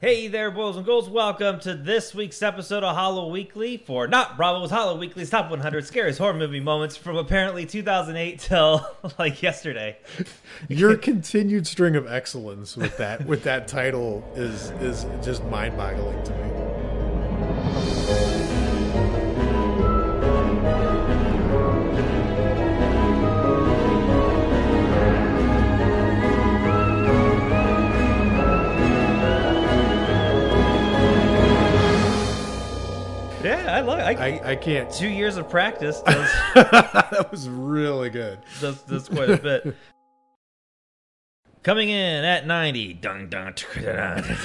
Hey there, boys and girls. Welcome to this week's episode of Hollow Weekly for not Bravo's Hollow Weekly's Top 100 Scariest Horror Movie Moments from apparently 2008 till like yesterday. Your continued string of excellence with that with that title is is just mind-boggling to me. I love. I, I, I can't. two years of practice does, that was really good. does, does quite a bit. Coming in at 90. Dun, dun, dun,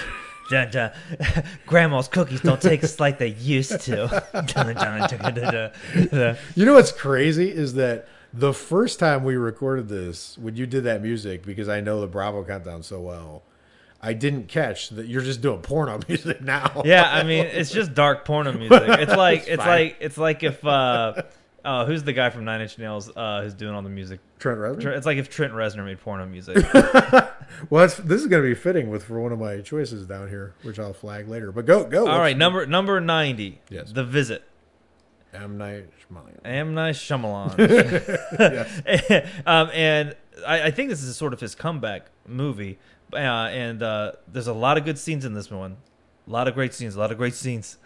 dun, dun. Grandma's cookies don't taste like they used to. You know what's crazy is that the first time we recorded this, when you did that music, because I know the Bravo countdown so well, I didn't catch that you're just doing porno music now. Yeah, I mean, it's just dark porno music. It's like It's it's like it's like if uh, uh, who's the guy from Nine Inch Nails uh, who's doing all the music? Trent Reznor. It's like if Trent Reznor made porno music. Well, that's, this is going to be fitting with for one of my choices down here, which I'll flag later. But go, go. all right, number number ninety. Yes. The Visit. M Night Shyamalan. M Night Shyamalan. Yes. um, and I, I think this is sort of his comeback movie. Uh, and uh, there's a lot of good scenes in this one. A lot of great scenes. A lot of great scenes.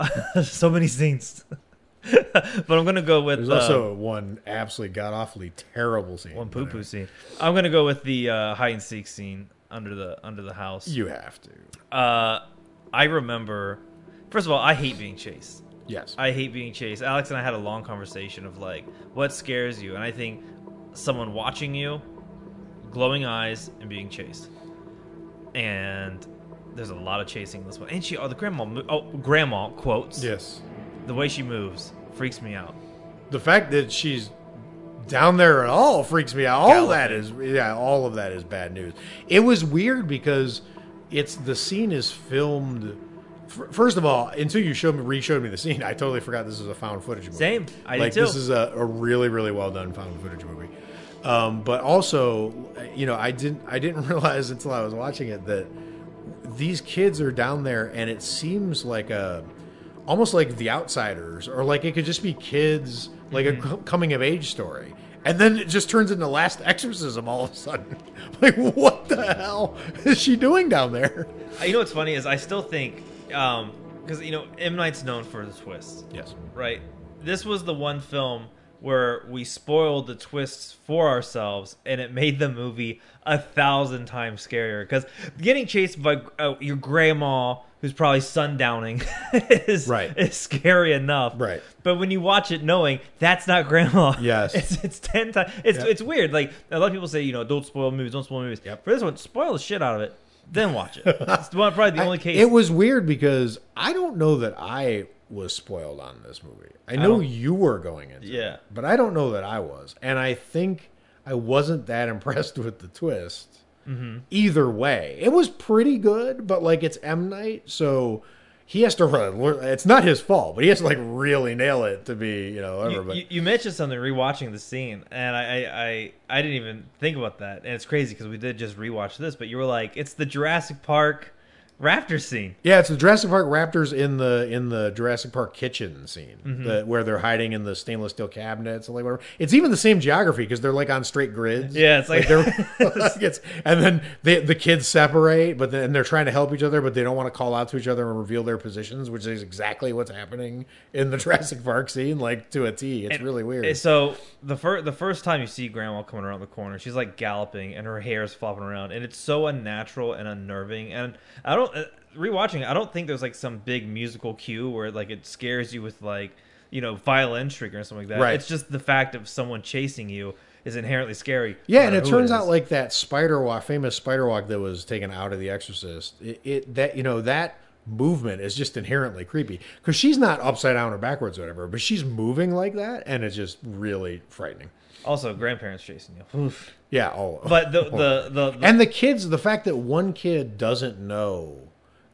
so many scenes. but I'm gonna go with There's uh, also one absolutely god awfully terrible scene. one poo poo scene. I'm gonna go with the uh, hide and seek scene under the under the house. You have to. Uh, I remember. First of all, I hate being chased. Yes. I hate being chased. Alex and I had a long conversation of like, what scares you? And I think someone watching you, glowing eyes, and being chased. And there's a lot of chasing in this one. And she, oh, the grandma, mo- oh, grandma quotes. yes. The way she moves freaks me out. The fact that she's down there at all freaks me out. All that is yeah, all of that is bad news. It was weird because it's the scene is filmed First of all, until you showed me, re-showed me the scene, I totally forgot this was a found footage movie. Same. I like did too. this is a, a really really well done found footage movie um, but also you know i didn't i didn't realize until i was watching it that these kids are down there and it seems like a almost like the outsiders or like it could just be kids like a Mm-hmm. c- coming of age story and then it just turns into last exorcism all of a sudden like what the hell is she doing down there You know what's funny is I still think, because, you know, M. Night's known for the twists. yes right? This was the one film where we spoiled the twists for ourselves, and it made the movie a thousand times scarier. Because getting chased by uh, your grandma, who's probably sundowning, is Right. is scary enough. Right. But when you watch it, knowing that's not grandma, Yes. it's it's ten times. It's Yep. it's weird. Like a lot of people say, you know, don't spoil movies, don't spoil movies. Yep. For this one, spoil the shit out of it, then watch it. it's probably the only I- case. It was weird because I don't know that I was spoiled on this movie. I know don't- you were going into Yeah. it, but I don't know that I was. And I think I wasn't that impressed with the twist. Mm-hmm. Either way, it was pretty good, but like it's M Night, so he has to run. It's not his fault, but he has to like really nail it to be, you know, whatever. You, you, you mentioned something rewatching the scene, and I, I, I, I didn't even think about that, and it's crazy because we did just rewatch this, but you were like, it's the Jurassic Park raptor scene. Yeah, it's the Jurassic Park raptors in the in the Jurassic Park kitchen scene, Mm-hmm. the, where they're hiding in the stainless steel cabinets and like whatever. It's even the same geography because they're like on straight grids. Yeah, it's like- they're like it's, and then they, the kids separate, but then they're trying to help each other, but they don't want to call out to each other and reveal their positions, which is exactly what's happening in the Jurassic Park scene, like to a T. It's really weird. So the first the first time you see Grandma coming around the corner, she's like galloping, and her hair is flopping around, and it's so unnatural and unnerving. And I don't uh, rewatching. it, I don't think there's like some big musical cue where like it scares you with like you know violin string or something like that. Right. It's just the fact of someone chasing you is inherently scary. Yeah, and it turns is. out like that spider walk, famous spider walk that was taken out of The Exorcist. It, it that you know that movement is just inherently creepy because she's not upside down or backwards or whatever, but she's moving like that, and it's just really frightening. Also grandparents chasing you. Oof. Yeah, oh, But the the, the, the and the kids, the fact that one kid doesn't know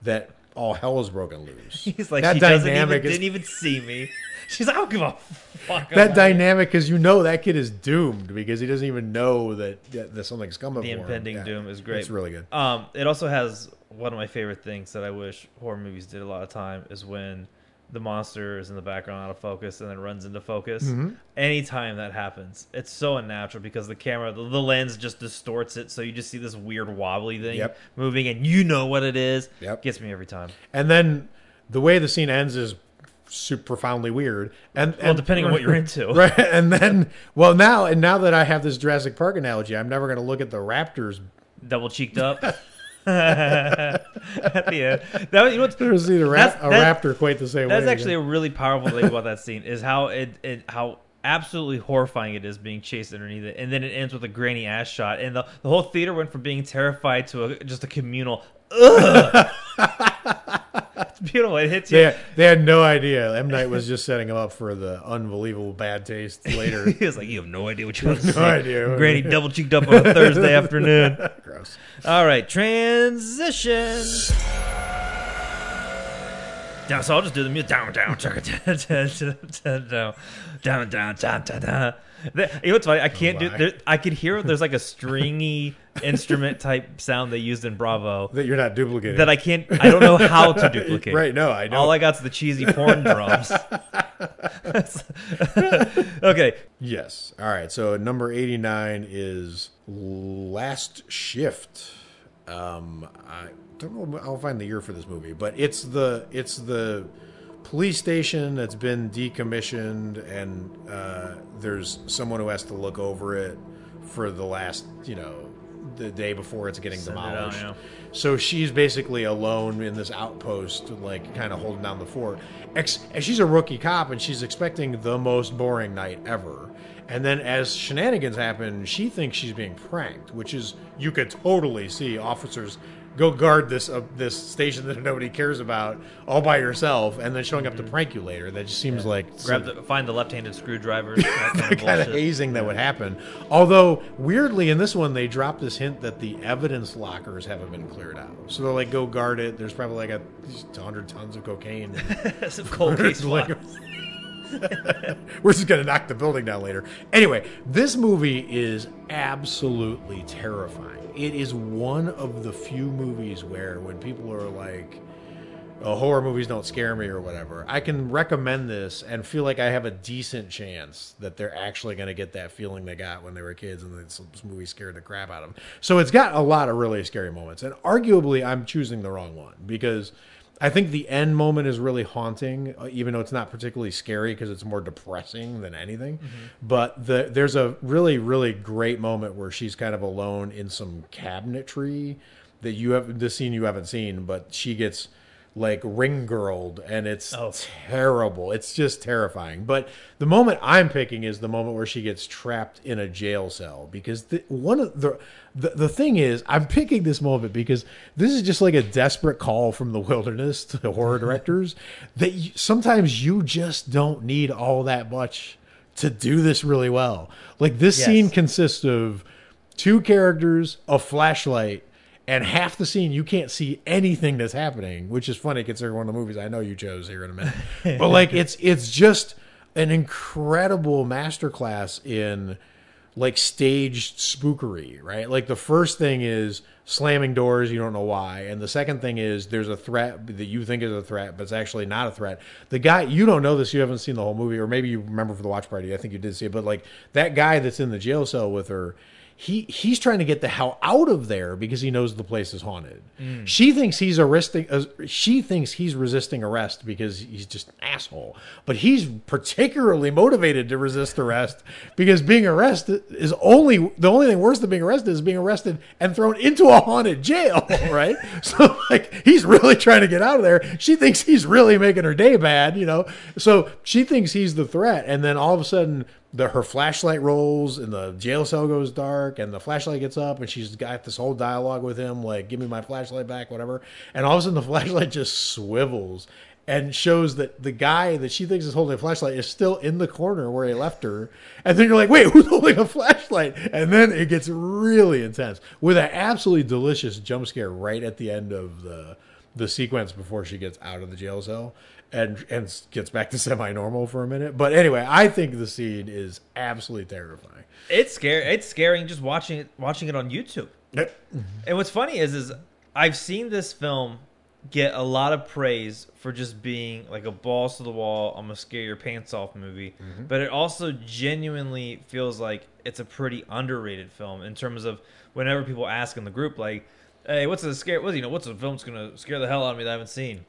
that all hell is broken loose. he's like that she doesn't even, dynamic is didn't even see me. She's like, I don't give a fuck. that dynamic because you know that kid is doomed because he doesn't even know that, that, that something's coming. The for him. impending Yeah. doom is great. It's really good. Um, it also has one of my favorite things that I wish horror movies did a lot of time is when the monster is in the background out of focus and then runs into focus. Mhm. Anytime that happens, it's so unnatural because the camera, the, the lens just distorts it, so you just see this weird wobbly thing Yep. moving, and you know what it is. Yep. Gets me every time. And then the way the scene ends is super profoundly weird. And Well, depending on what you're into. right? And then, well, now and now that I have this Jurassic Park analogy, I'm never going to look at the raptors. Double cheeked up. At the end. That, was- you know what's, Never see the ra- a raptor quite the same way. That's actually a really powerful thing about that scene is how it, it how absolutely horrifying it is being chased underneath it, and then it ends with a grainy ass shot, and the the whole theater went from being terrified to a, just a communal. Ugh. beautiful. It hits you. They, they had no idea. M Night was just setting him up for the unbelievable bad taste later. He was like, "You have no idea what you want to No say." idea. Granny double cheeked up on a Thursday afternoon. Gross. All right, transition. Down, so I'll just do the music. Down, down, down, down, down, down, down, down, down, down, down. The- You know what's funny? I can't do. There, I could hear there's like a stringy instrument type sound they used in Bravo That you're not duplicating. that I can't. I don't know how to duplicate. Right? No, I know. All I got's the cheesy porn drums. okay, Yes. All right. So number 89 is Last Shift. Um, I don't know. I'll find the year for this movie, but it's the it's the police station that's been decommissioned, and uh, there's someone who has to look over it for the last, you know, the day before it's getting Send it out, demolished. yeah. So she's basically alone in this outpost, like kind of holding down the fort. Ex- and she's a rookie cop, and she's expecting the most boring night ever. And then, as shenanigans happen, she thinks she's being pranked, which is you could totally see officers go guard this uh, this station that nobody cares about all by yourself, and then showing up to prank you later. That just seems like Mm-hmm. grab the, find the left-handed screwdriver. That kind of kind of hazing that would happen. Although weirdly in this one they drop this hint that the evidence lockers haven't been cleared out. So they're like, go guard it. There's probably like a hundred tons of cocaine. Some cold case Like-. We're just gonna knock the building down later. Anyway, this movie is absolutely terrifying. It is one of the few movies where when people are like, oh, horror movies don't scare me or whatever, I can recommend this and feel like I have a decent chance that they're actually going to get that feeling they got when they were kids and this movie scared the crap out of them. So it's got a lot of really scary moments. And arguably, I'm choosing the wrong one because I think the end moment is really haunting, uh, even though it's not particularly scary because it's more depressing than anything. But the, there's a really, really great moment where she's kind of alone in some cabinetry that you have the scene you haven't seen, but she gets like ring girled and it's Oh. terrible. It's just terrifying. But the moment I'm picking is the moment where she gets trapped in a jail cell because the, one of the, the the thing is I'm picking this moment because this is just like a desperate call from the wilderness to the horror directors that you, sometimes you just don't need all that much to do this really well. Like this Yes. scene consists of two characters, a flashlight, and half the scene you can't see anything that's happening, which is funny considering one of the movies I know you chose here in a minute. but like it's it's just an incredible masterclass in like staged spookery, right? Like the first thing is slamming doors, you don't know why, and the second thing is there's a threat that you think is a threat, but it's actually not a threat. The guy you don't know this, you haven't seen the whole movie, or maybe you remember for the watch party. I think you did see it, but like that guy that's in the jail cell with her. He, he's trying to get the hell out of there because he knows the place is haunted. She thinks he's arresting. Uh, she thinks he's resisting arrest because he's just an asshole. But he's particularly motivated to resist arrest because being arrested is only the only thing worse than being arrested is being arrested and thrown into a haunted jail, right? so like he's really trying to get out of there. She thinks he's really making her day bad, you know. So she thinks he's the threat, and then all of a sudden the her flashlight rolls and the jail cell goes dark and the flashlight gets up and she's got this whole dialogue with him like give me my flashlight back whatever. And all of a sudden the flashlight just swivels and shows that the guy that she thinks is holding a flashlight is still in the corner where he left her. And then you're like wait who's holding a flashlight? And then it gets really intense with an absolutely delicious jump scare right at the end of the the sequence before she gets out of the jail cell and and gets back to semi-normal for a minute. But anyway, I think the scene is absolutely terrifying. It's scary. It's scaring just watching it watching it on YouTube. Yep. And what's funny is is I've seen this film get a lot of praise for just being like a balls to the wall, I'm gonna scare your pants off movie, Mm-hmm. but it also genuinely feels like it's a pretty underrated film in terms of whenever people ask in the group like, "Hey, what's a scare? What you know? What's a film that's gonna scare the hell out of me that I haven't seen?"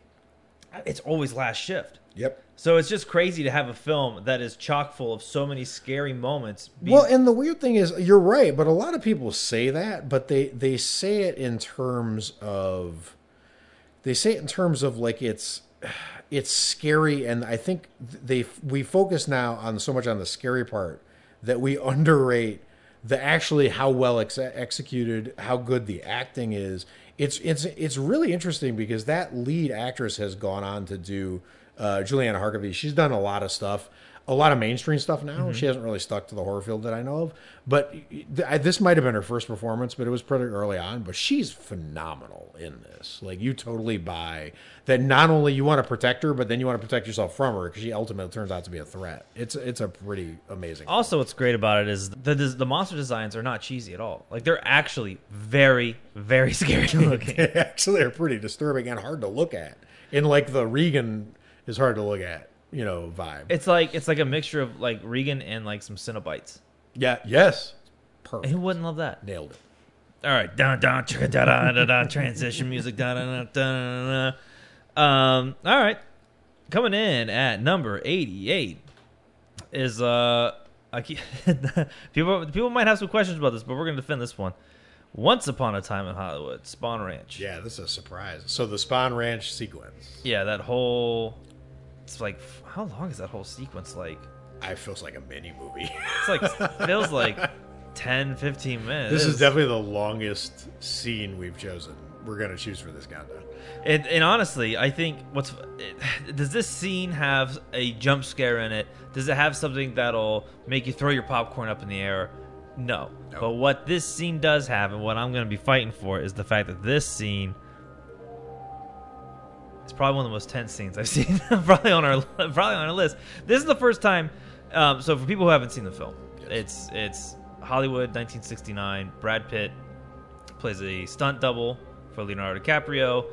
It's always Last Shift. Yep. So it's just crazy to have a film that is chock full of so many scary moments. be- Well, and the weird thing is, you're right, but a lot of people say that, but they they say it in terms of they say it in terms of like it's it's scary, and I think they we focus now on so much on the scary part that we underrate the actually how well ex- executed, how good the acting is. It's it's it's really interesting because that lead actress has gone on to do uh, Juliana Harkavy. She's done a lot of stuff, a lot of mainstream stuff now. Mm-hmm. She hasn't really stuck to the horror field that I know of. But th- I- this might have been her first performance, but it was pretty early on. But she's phenomenal in this. Like you totally buy that. Not only you want to protect her, but then you want to protect yourself from her because she ultimately turns out to be a threat. It's it's a pretty amazing. Also, what's great about it is the the monster designs are not cheesy at all. Like they're actually very, very scary looking. They actually are pretty disturbing and hard to look at. In like the Regan is hard to look at, you know, vibe. it's like it's like a mixture of like Regan and like some Cenobites. yeah. Yes. And Perfect. who wouldn't love that? Nailed it. All right, dun dun chicka da da da da transition music da da da da. da. Um, all right, coming in at number eighty-eight is uh, I keep, people people might have some questions about this, but we're gonna defend this one. Once upon a time in Hollywood, Spahn Ranch. Yeah, this is a surprise. So the Spahn Ranch sequence, Yeah, that whole. It's like how long is that whole sequence like? I feels like a mini movie. It's like feels like 10, 15 minutes. this is definitely the longest scene we've chosen. We're gonna choose for this countdown. And, and honestly, I think what's it, does this scene have a jump scare in it? Does it have something that'll make you throw your popcorn up in the air? No. No. But what this scene does have, and what I'm going to be fighting for, is the fact that this scene is probably one of the most tense scenes I've seen. probably on our probably on our list. This is the first time. Um, so for people who haven't seen the film, it's it's Hollywood 1969. Brad Pitt plays a stunt double for Leonardo DiCaprio.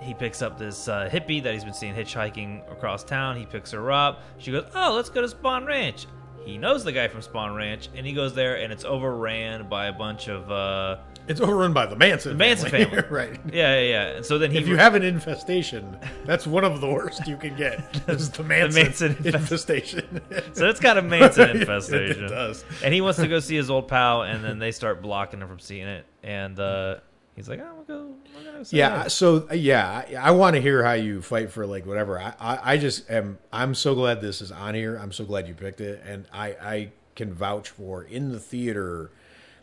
He picks up this uh, hippie that he's been seeing hitchhiking across town. He picks her up. She goes, "Oh, let's go to Spahn Ranch." He knows the guy from Spahn Ranch, and he goes there, and it's overran by a bunch of uh, It's overrun by the Manson. the Manson family. right? Yeah, yeah, yeah. And so then he If you have an infestation, that's one of the worst you can get. Is the Manson, Manson infest- infestation. So it's got a Manson It- infestation. It does. And he wants to go see his old pal, and then they start blocking him from seeing it. And uh, he's like, oh, "I'm gonna go." I'm gonna go see Yeah. it." So uh, yeah, I, I want to hear how you fight for like whatever. I, I, I just am. I'm so glad this is on here. I'm so glad you picked it, and I, I can vouch for in the theater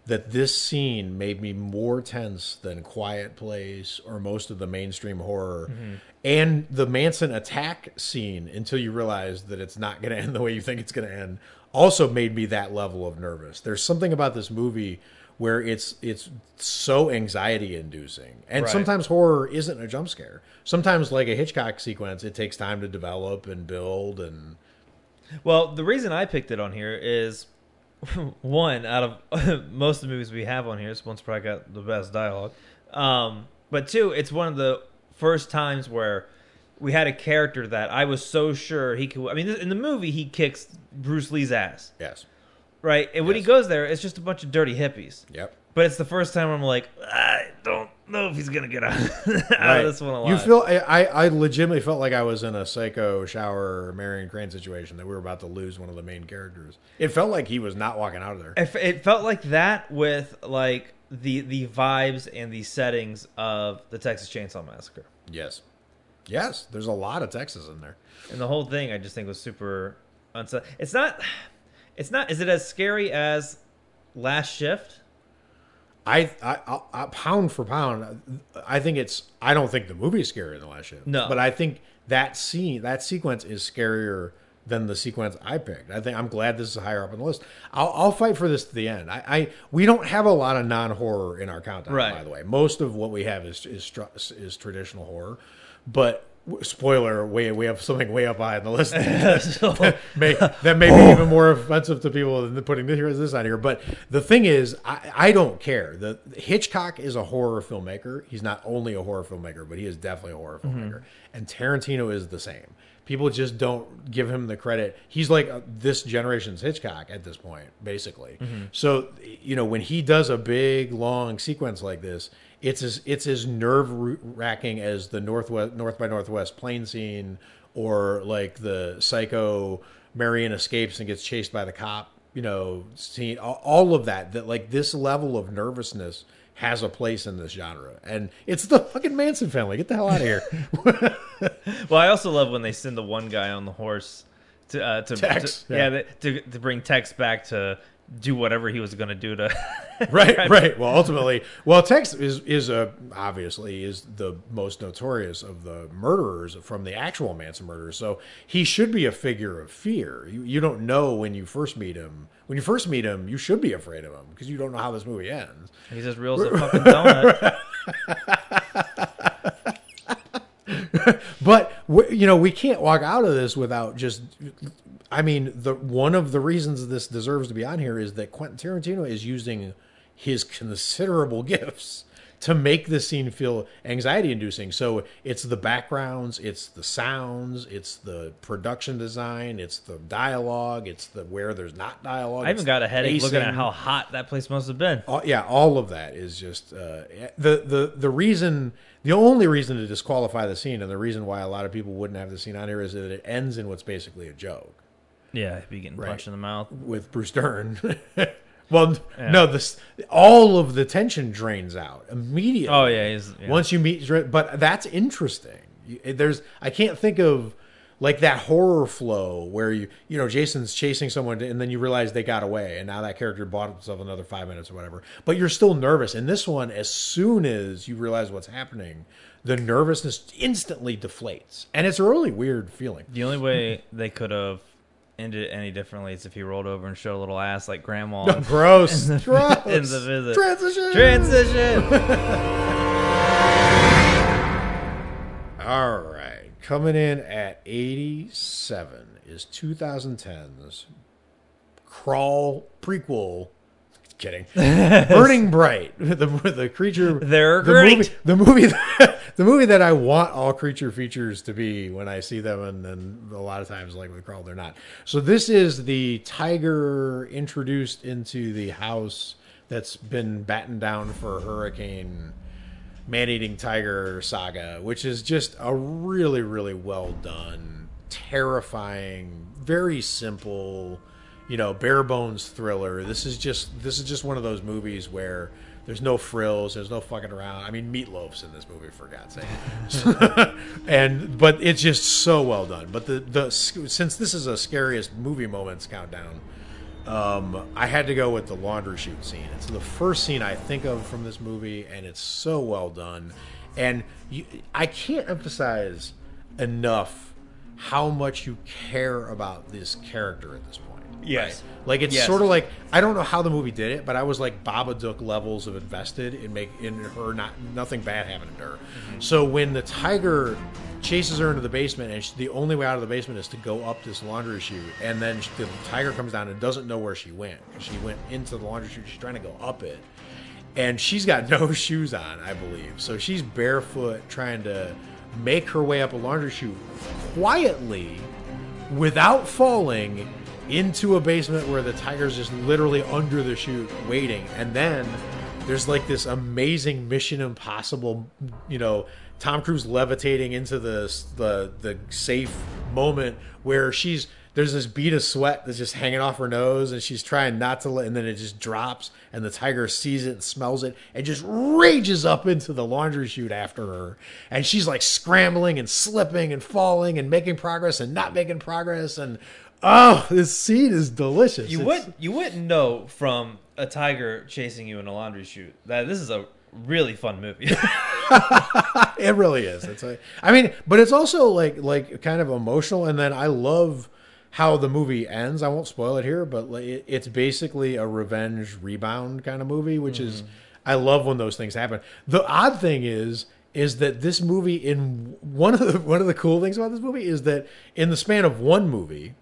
that this scene made me more tense than Quiet Place or most of the mainstream horror. Mm-hmm. And the Manson attack scene until you realize that it's not going to end the way you think it's going to end also made me that level of nervous. There's something about this movie where it's it's so anxiety inducing. And Right. sometimes horror isn't a jump scare. Sometimes like a Hitchcock sequence it takes time to develop and build and Well, the reason I picked it on here is one out of most of the movies we have on here. This one's probably got the best dialogue. Um, but two, it's one of the first times where we had a character that I was so sure he could. I mean, in the movie, he kicks Bruce Lee's ass, yes. Right? And when he goes there, it's just a bunch of dirty hippies. Yep. But it's the first time I'm like, I don't know if he's gonna get out, out Right. of this one alive. You feel I, I I legitimately felt like I was in a psycho shower Marion Crane situation that we were about to lose one of the main characters. It felt like he was not walking out of there. It, it felt like that with like the the vibes and the settings of the Texas Chainsaw Massacre, Yes. Yes, there's a lot of Texas in there. and the whole thing I just think was super unsettling. It's not, it's not. Is it as scary as Last Shift? I, I, I, I pound for pound, I think it's. I don't think the movie is scarier than last shift. No. but I think that scene, that sequence, is scarier than the sequence I picked. I think I'm glad this is higher up on the list. I'll, I'll fight for this to the end. I, I we don't have a lot of non horror in our countdown. Right. By the way, most of what we have is is is traditional horror, but spoiler, way we have something way up high on the list. So- that may that may be even more offensive to people than putting this, here this on here. But the thing is, I, I don't care. The Hitchcock is a horror filmmaker. He's not only a horror filmmaker, but he is definitely a horror filmmaker. And Tarantino is the same. People just don't give him the credit. He's like uh, this generation's Hitchcock at this point, basically. So you know when he does a big long sequence like this, it's as it's as nerve wracking as the northwest North by Northwest plane scene or like the psycho Marion escapes and gets chased by the cop, you know, scene, all, of that, that like this level of nervousness has a place in this genre. And it's the fucking Manson family. Get the hell out of here. Well, I also love when they send the one guy on the horse to uh, to, to- yeah. yeah, to to bring Tex back to do whatever he was going to do to right, right. Well, ultimately, well, Tex is is a obviously is the most notorious of the murderers from the actual Manson murders. So he should be a figure of fear. You you don't know when you first meet him. When you first meet him, you should be afraid of him because you don't know how this movie ends. he's as real as a fucking donut. But you know, we can't walk out of this without just. I mean, the one of the reasons this deserves to be on here is that Quentin Tarantino is using his considerable gifts to make the scene feel anxiety-inducing. So it's the backgrounds, it's the sounds, it's the production design, it's the dialogue, it's the where there's not dialogue. I even got a headache looking at how hot that place must have been. all, yeah, all of that is just uh, the the the reason. The only reason to disqualify the scene, and the reason why a lot of people wouldn't have the scene on here, is that it ends in what's basically a joke Yeah, be getting punched in the mouth. with Bruce Dern. well, no, this all of the tension drains out immediately. Oh yeah, yeah. once you meet, but that's interesting. There's, I can't think of like that horror flow where you, you know, Jason's chasing someone and then you realize they got away and now that character bought himself another five minutes or whatever. But you're still nervous. And this one, as soon as you realize what's happening, the nervousness instantly deflates, and it's a really weird feeling. The only way they could have ended it any differently is if he rolled over and showed a little ass like grandma in- Gross, gross. in the visit. Transition. Transition. All right, coming in at 87 is 2010's Crawl prequel. Kidding. Burning Bright, the the creature. They're the great. Movie, the movie, that, the movie that I want all creature features to be when I see them, and then a lot of times, like with Crawl, they're not. So this is the tiger introduced into the house that's been battened down for a hurricane man-eating tiger saga which is just a really really well done terrifying very simple you know bare bones thriller this is just this is just one of those movies where there's no frills there's no fucking around i mean Meat Loaf's in this movie for god's sake and but it's just so well done but the the since this is a scariest movie moments countdown um, I had to go with the laundry chute scene. It's the first scene I think of from this movie, and it's so well done. And you, I can't emphasize enough how much you care about this character at this point. Yes. right? Like it's Yes. sort of like I don't know how the movie did it, but I was like Babadook levels of invested in make in her not nothing bad happening to her. Mm-hmm. So when the tiger chases her into the basement, and she, the only way out of the basement is to go up this laundry chute, and then she, the tiger comes down and doesn't know where she went. She went into the laundry chute. She's trying to go up it, and she's got no shoes on, I believe. So she's barefoot trying to make her way up a laundry chute quietly without falling into a basement where the tiger's just literally under the chute waiting. And then there's like this amazing mission impossible you know tom cruise levitating into the the, the safe moment where she's there's this bead of sweat that's just hanging off her nose and she's trying not to let and then it just drops and the tiger sees it and smells it and just rages up into the laundry chute after her. And she's like scrambling and slipping and falling and making progress and not making progress and oh this scene is delicious. You It's- would you wouldn't know from a tiger chasing you in a laundry chute that this is a really fun movie. it really is. It's like i mean but it's also like like kind of emotional and then i love how the movie ends. I won't spoil it here but like, it's basically a revenge rebound kind of movie which is mm-hmm. i love when those things happen. The odd thing is is that this movie in one of the one of the cool things about this movie is that in the span of one movie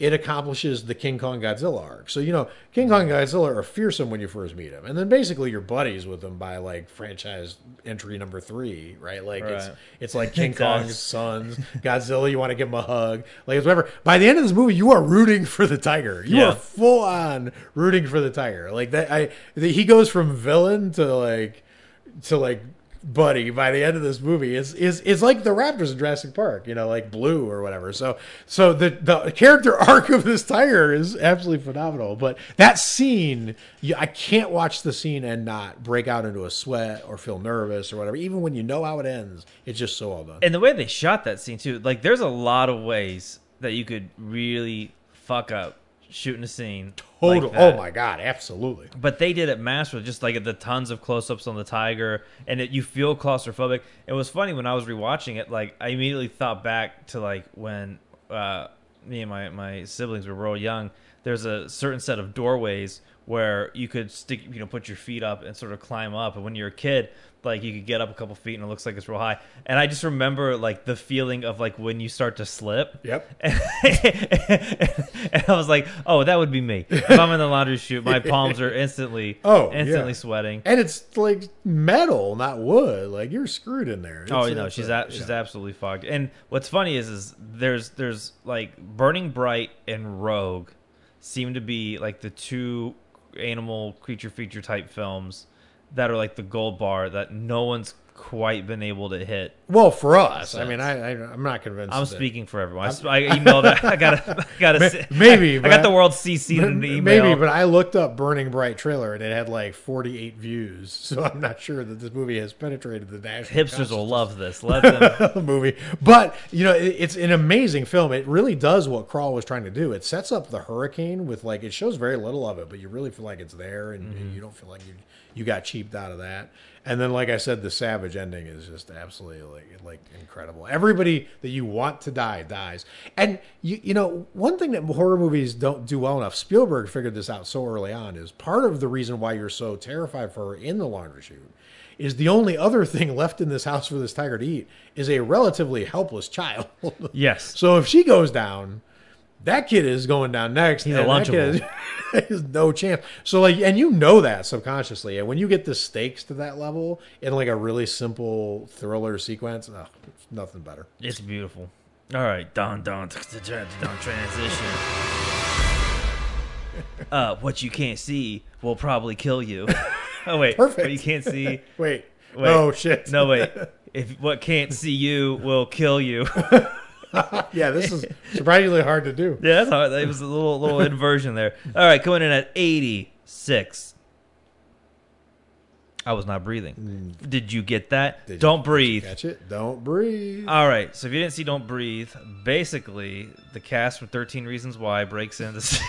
it accomplishes the King Kong Godzilla arc. So you know, King Kong and Godzilla are fearsome when you first meet them, and then basically you're buddies with them by like franchise entry number three, right? Like it's Right. it's like King Kong's sons, Godzilla. You want to give him a hug, like it's whatever. By the end of this movie, you are rooting for the tiger. You Yeah. are full on rooting for the tiger. Like that, I the, he goes from villain to like to like buddy by the end of this movie is is it's like the raptors in Jurassic Park, you know, like blue or whatever. So so the the character arc of this tiger is absolutely phenomenal. But that scene, you, I can't watch the scene and not break out into a sweat or feel nervous or whatever. Even when you know how it ends, it's just so well done. and the way they shot that scene too like there's a lot of ways that you could really fuck up shooting a scene Total. that. oh my god, absolutely. but they did it masterfully just like the tons of close-ups on the tiger and it, you feel claustrophobic it was funny when i was rewatching it like i immediately thought back to like when uh, me and my, my siblings were real young there's a certain set of doorways where you could stick you know put your feet up and sort of climb up and when you're a kid like you could get up a couple feet and it looks like it's real high and i just remember like the feeling of like when you start to slip Yep. and I was like, "Oh, that would be me." If I'm in the laundry chute, my palms are instantly, Oh, instantly yeah. sweating. And it's like metal, not wood. Like you're screwed in there. Oh, you know, she's a- a, she's uh, yeah. absolutely fucked. And what's funny is, is there's there's like Burning Bright and Rogue seem to be like the two animal creature feature type films that are like the gold bar that no one's quite been able to hit. Well, for us, I mean, I, I I'm not convinced. I'm speaking for everyone. I, s- I emailed. I got. I got. A maybe, I, got the world CC in the email. Maybe, but I looked up Burning Bright trailer and it had like 48 views, so I'm not sure that this movie has penetrated the national hipsters will love this. Let them. movie. But you know, it, it's an amazing film. It really does what Crawl was trying to do. It sets up the hurricane with like it shows very little of it, but you really feel like it's there, and, and mm-hmm. you don't feel like you you got cheaped out of that. And then, like I said, the savage ending is just absolutely like like incredible. Everybody that you want to die dies. And you you know one thing that horror movies don't do well enough. Spielberg figured this out so early on. Is part of the reason why you're so terrified for her in the laundry chute. Is the only other thing left in this house for this tiger to eat is a relatively helpless child. Yes. so if she goes down, that kid is going down next. He's a that kid Lunchable. is no chance. So like, and you know that subconsciously, and when you get the stakes to that level in like a really simple thriller sequence, oh, nothing better. It's beautiful. All right, Don Don Don transition. Uh, what you can't see will probably kill you. oh wait, Perfect. What you can't see. Wait, Wait. oh shit, No wait. If what can't see you will kill you. yeah, this is surprisingly hard to do. yeah, that's how it was a little little inversion there. All right, coming in at eighty six. I was not breathing. Did you get that? Mm. Did Don't you breathe. Catch it. Don't breathe. All right, so if you didn't see Don't Breathe, basically the cast from 13 Reasons Why breaks into.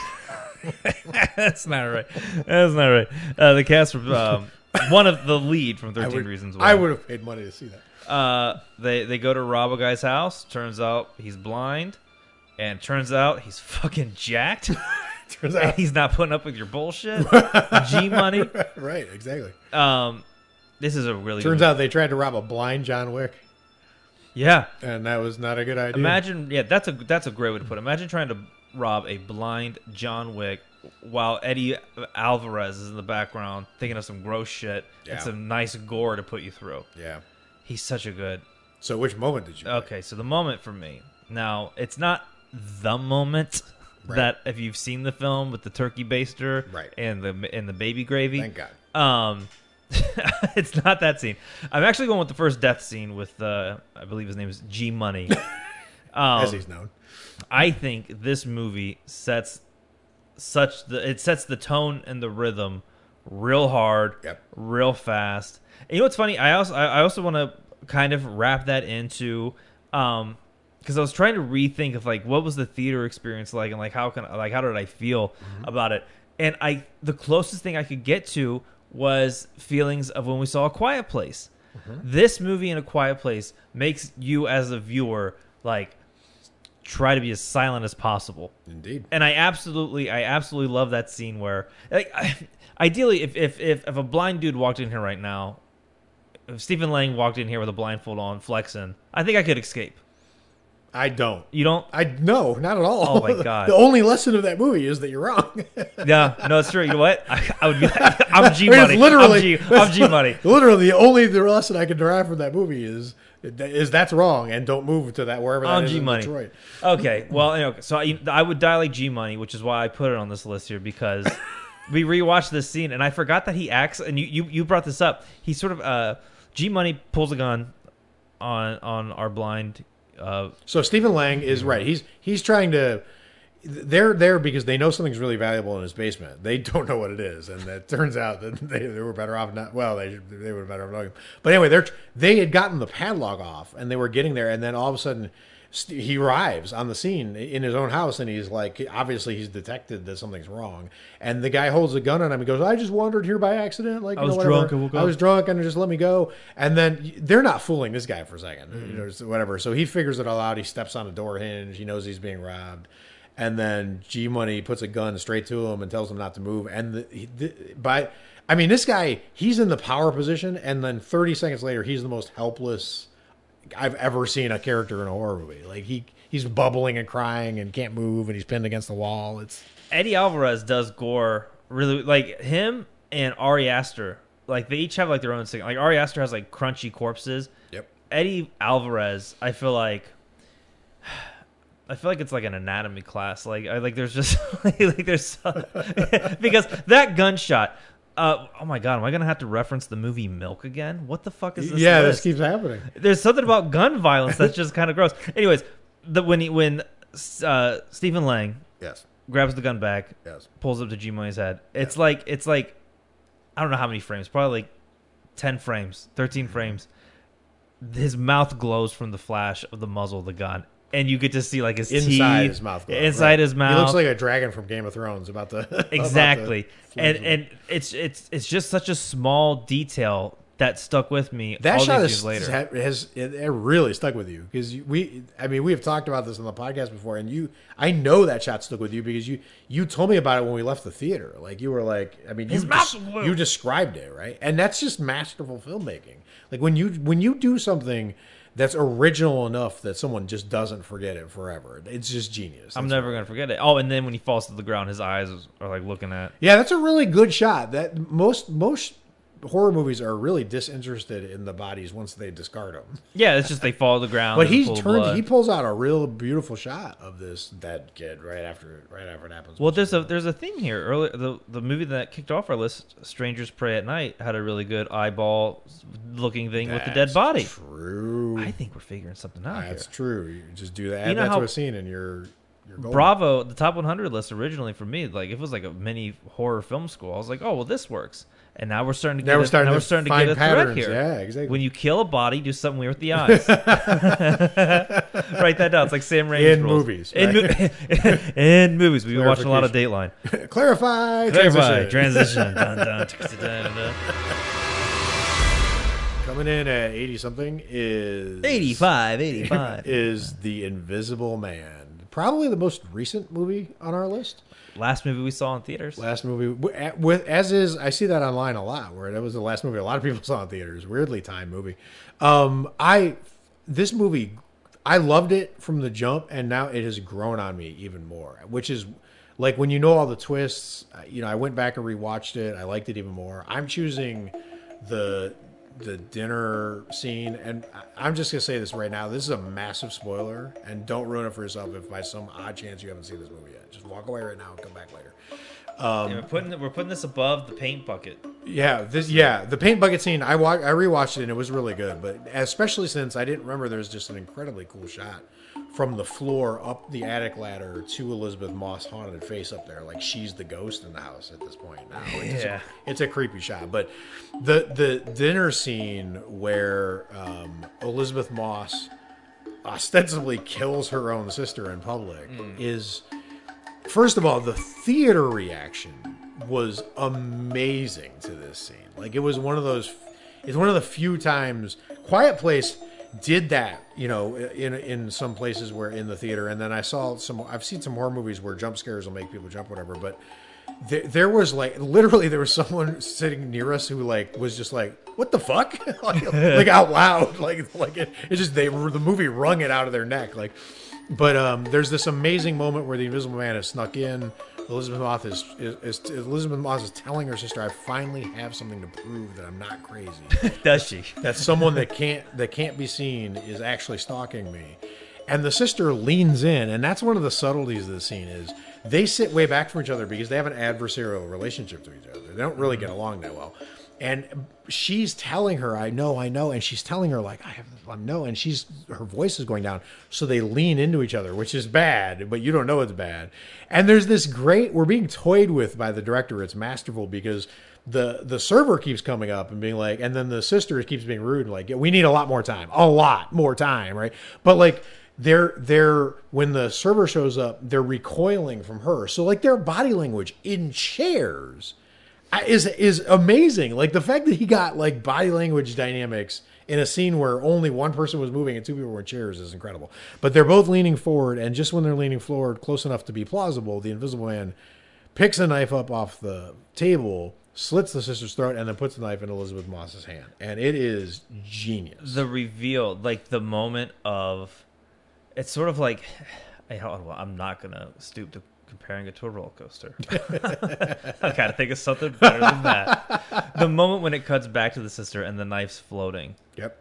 That's not right. That's not right. Uh, the cast from um, one of the lead from 13 would, Reasons Why. I would have paid money to see that. Uh, they they go to rob a guy's house. Turns out he's blind, and turns out he's fucking jacked. Turns out, he's not putting up with your bullshit. G money. right, exactly. Um, this is a really Turns out they tried to rob a blind John Wick, yeah. and that was not a good idea. Imagine, yeah, that's a that's a great way to put it. Imagine trying to rob a blind John Wick while Fede Alvarez is in the background thinking of some gross shit Yeah. and some nice gore to put you through. Yeah. He's such a good. So which moment did you? Okay, so the moment for me now, it's not the moment Right. that if you've seen the film with the turkey baster Right. and the and the baby gravy. Thank God. Um, it's not that scene. I'm actually going with the first death scene with uh, I believe his name is G Money. Um, As he's known. I think this movie sets such the it sets the tone and the rhythm real hard, Yep. real fast. And you know what's funny? I also I also want to kind of wrap that into um because I was trying to rethink of like what was the theater experience like and like how can like how did I feel about it? And I the closest thing I could get to was feelings of when we saw a quiet place. This movie in a quiet place makes you as a viewer like try to be as silent as possible Indeed. and I absolutely, I absolutely love that scene where, like, I, ideally, if, if if if a blind dude walked in here right now, if Stephen Lang walked in here with a blindfold on, flexing, I think I could escape. I don't. You don't? I no, not at all. Oh, my God. the only lesson of that movie is that you're wrong. Yeah, no, it's true. You know what? I, I would be. I'm G I mean, it's money. literally, I'm G, I'm G money. literally, the only the lesson I can derive from that movie is is that's wrong, and don't move to that wherever that I'm is G money. Detroit. Okay, well, anyway, so I, I would die like G Money, which is why I put it on this list here because we rewatched this scene and I forgot that he acts. And you, you, you brought this up. He sort of uh, G Money pulls a gun on on our blind. Uh, So Stephen Lang is right. He's he's trying to. They're there because they know something's really valuable in his basement. They don't know what it is, and it turns out that they, they were better off not. Well, they they were better off knowing. But anyway, they're they had gotten the padlock off, and they were getting there, and then all of a sudden. He arrives on the scene in his own house, and he's like, obviously, he's detected that something's wrong. And the guy holds a gun on him. He goes, "I just wandered here by accident. Like, I you know, was drunk, woke I was drunk and just let me go. And then they're not fooling this guy for a 2nd Mm-hmm. you know, whatever. So he figures it all out. He steps on a door hinge. He knows he's being robbed. And then G Money puts a gun straight to him and tells him not to move. And the, he, the, by, I mean, this guy, he's in the power position. And then 30 seconds later, he's the most helpless I've ever seen a character in a horror movie. Like he, he's bubbling and crying and can't move and he's pinned against the wall. It's Fede Alvarez does gore really like him and Ari Aster. Like they each have like their own thing. Like Ari Aster has like crunchy corpses. yep. Fede Alvarez, I feel like I feel like it's like an anatomy class. Like I like there's just like there's because that gunshot. Uh, oh my god, am I gonna have to reference the movie Milk again? What the fuck is this? Yeah, list? this keeps happening. There's something about gun violence that's just kind of gross. Anyways, the when he when uh, Stephen Lang Yes. grabs the gun back, Yes. pulls up to G Money's head. It's like it's like I don't know how many frames, probably like ten frames, thirteen frames. His mouth glows from the flash of the muzzle of the gun, and you get to see like his Inside teeth, his mouth. though, inside right. his mouth. He looks like a dragon from Game of Thrones about the about to exactly, and and it's it's it's just such a small detail that stuck with me. that all shot is, later. has, has it, it really stuck with you because we I mean we have talked about this on the podcast before and you I know that shot stuck with you because you you told me about it when we left the theater like you were like I mean you mouth des- you described it right and that's just masterful filmmaking like when you when you do something that's original enough that someone just doesn't forget it forever it's just genius I'm never gonna forget it. Oh, and then when he falls to the ground, his eyes are like looking at. Yeah, that's a really good shot. That most most horror movies are really disinterested in the bodies once they discard them. Yeah, it's just they fall to the ground. But he's turned. blood. He pulls out a real beautiful shot of this dead kid right after right after it happens. Well, there's a there's a theme here. Earlier, the the movie that kicked off our list, "Strangers Prey at Night," had a really good eyeball looking thing with the dead body. True. I think we're figuring something out That's here. true. You just do that. Add You know that how- to a scene, and you're you're. Bravo, the top 100 list originally for me, like it was like a mini horror film school. I was like, oh well, this works. And now we're starting to get Now we're a- starting now to we're starting to find get a patterns. here. Yeah, exactly. When you kill a body, do something weird with the eyes. Write that down. It's like Sam Raimi's In rules. movies, In, mo- in movies. We've been watching a lot of Dateline. Clarify. Clarify. transition. Transition. dun, dun, dun, dun, dun. Coming in at eighty something is 85, 85. is the Invisible Man. Probably the most recent movie on our list. Last movie we saw in theaters. Last movie, with as is, I see that online a lot. Where that was the last movie a lot of people saw in theaters. Weirdly timed movie. Um, I this movie, I loved it from the jump, and now it has grown on me even more. Which is like when you know all the twists. uh, You know, I went back and rewatched it. I liked it even more. I'm choosing the the dinner scene, and I'm just gonna say this right now. This is a massive spoiler, and don't ruin it for yourself if by some odd chance you haven't seen this movie yet. Just walk away right now and come back later. Um, yeah, we're putting we're putting this above the paint bucket. Yeah, this yeah, the paint bucket scene. I wa- I rewatched it and it was really good, but especially since I didn't remember there's just an incredibly cool shot from the floor up the attic ladder to Elisabeth Moss haunted face up there, like she's the ghost in the house at this point. Now it's, Yeah. a, it's a creepy shot, but the the dinner scene where um, Elisabeth Moss ostensibly kills her own sister in public is first of all, the theater reaction was amazing to this scene. Like it was one of those. It's one of the few times Quiet Place did that. You know, in in some places where in the theater, and then I saw some. I've seen some horror movies where jump scares will make people jump, whatever. But there, there was like literally there was someone sitting near us who like was just like what the fuck like, like out loud like like it, it just they the movie wrung it out of their neck like but um there's this amazing moment where the invisible man has snuck in elisabeth moss is, is, is elisabeth moss is telling her sister i finally have something to prove that i'm not crazy. Does she? that someone that can't that can't be seen is actually stalking me. And the sister leans in and that's one of the subtleties of the scene is they sit way back from each other because they have an adversarial relationship to each other. They don't really get mm-hmm. along that well and she's telling her i know i know and she's telling her like i have i know and she's her voice is going down. So they lean into each other which is bad but you don't know it's bad. And there's this great we're being toyed with by the director. It's masterful because the the server keeps coming up and being like and then the sister keeps being rude like we need a lot more time a lot more time right? But like they're they're when the server shows up they're recoiling from her. So like their body language in chairs is is amazing. Like the fact that he got like body language dynamics in a scene where only one person was moving and two people were in chairs is incredible. But they're both leaning forward and just when they're leaning forward close enough to be plausible the invisible man picks a knife up off the table slits the sister's throat and then puts the knife in elisabeth moss's hand. And it is genius. The reveal, like the moment of, it's sort of like, I I'm not gonna stoop to comparing it to a roller coaster. I gotta think of something better than that. The moment when it cuts back to the sister and the knife's floating, yep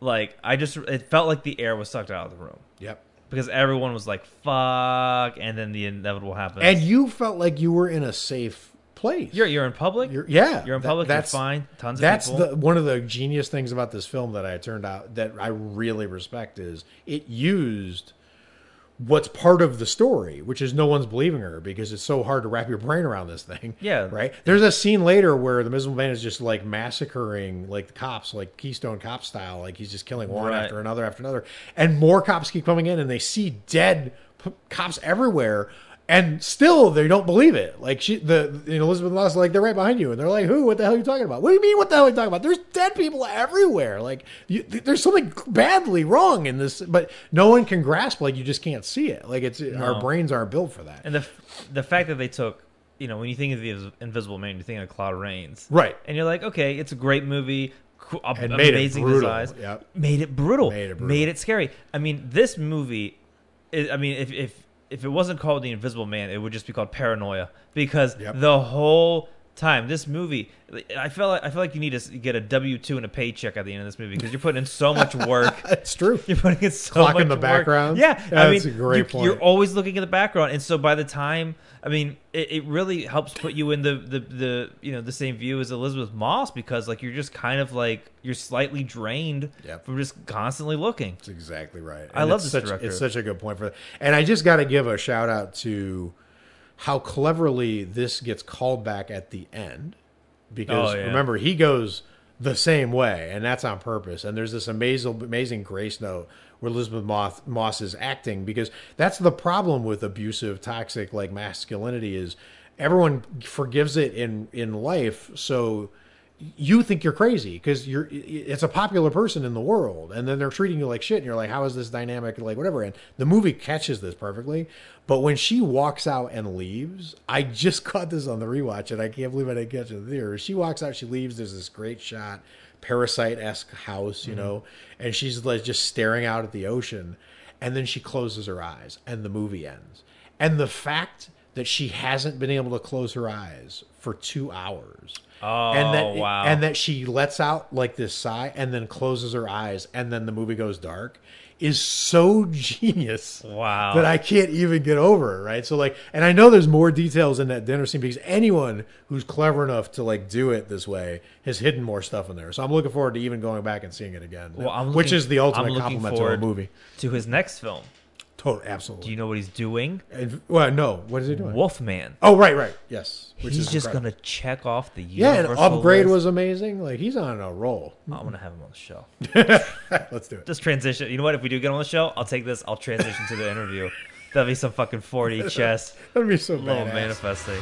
like I just, it felt like the air was sucked out of the room yep because everyone was like, "Fuck," and then the inevitable happened. and you felt like you were in a safe place you're you're in public. You're- yeah you're in that- public. that's you're fine. Tons of that's people. the one of the genius things about this film that I turned out that I really respect is it used what's part of the story, which is no one's believing her because it's so hard to wrap your brain around this thing. Yeah. Right? There's a scene later where the Invisible Man is just like massacring like the cops, like Keystone Cop style. Like he's just killing one Right. after another after another. And more cops keep coming in and they see dead p- cops everywhere. And still, they don't believe it. Like she, the you know, Elisabeth Moss, is like they're right behind you, and they're like, "Who? What the hell are you talking about? What do you mean? What the hell are you talking about? There's dead people everywhere. Like, you, there's something badly wrong in this, but no one can grasp. Like, you just can't see it. Like, it's our brains aren't built for that. And the the fact that they took, you know, when you think of the Invisible Man, you think of Claude Rains, Right. And you're like, okay, it's a great movie, cool, And amazing brutal. designs, Yep. made it brutal, Made it brutal. made it scary. I mean, this movie, is, I mean, if if if it wasn't called The Invisible Man, it would just be called Paranoia because Yep. the whole time this movie i feel like i feel like you need to get a w2 and a paycheck at the end of this movie because you're putting in so much work It's true. you're putting in so Clock much in the work. background? Yeah, I mean, That's a great you, point. you're always looking at the background, and so by the time, I mean, it, it really helps put you in the, the the you know the same view as Elisabeth Moss because like you're just kind of like you're slightly drained Yep. from just constantly looking. That's exactly right. I love it's this such, director. It's such a good point for that. And I just got to give a shout out to how cleverly this gets called back at the end, because Oh, yeah. remember he goes the same way, and that's on purpose. And there's this amazing, amazing grace note where Elisabeth Moss, Moss is acting because that's the problem with abusive, toxic like masculinity is everyone forgives it in in life, so you think you're crazy because you're it's a popular person in the world and then they're treating you like shit and you're like how is this dynamic like whatever and the movie catches this perfectly but when she walks out and leaves i just caught this on the rewatch and i can't believe i didn't catch it in the theater. She walks out she leaves there's this great shot parasite-esque house you mm-hmm. know and she's like just staring out at the ocean and then she closes her eyes and the movie ends. And the fact that she hasn't been able to close her eyes for two hours Oh, and that oh, wow. and that she lets out like this sigh and then closes her eyes and then the movie goes dark is so genius Wow. that I can't even get over it, right? So like and I know there's more details in that dinner scene because anyone who's clever enough to like do it this way has hidden more stuff in there. So I'm looking forward to even going back and seeing it again. Well, I'm which is the I'm ultimate looking compliment to a movie. to his next film. Total absolutely. Do you know what he's doing? And- well, no, what is he doing? Wolfman. Oh, right, right. Yes. Which he's just incredible. gonna check off the Yeah, and upgrade list. was amazing. Like he's on a roll. I'm gonna have him on the show. Let's do it. Just transition. You know what? If we do get on the show, I'll take this. I'll transition to the interview. That'll be some fucking 4D chess. That'd be so little badass. manifesting.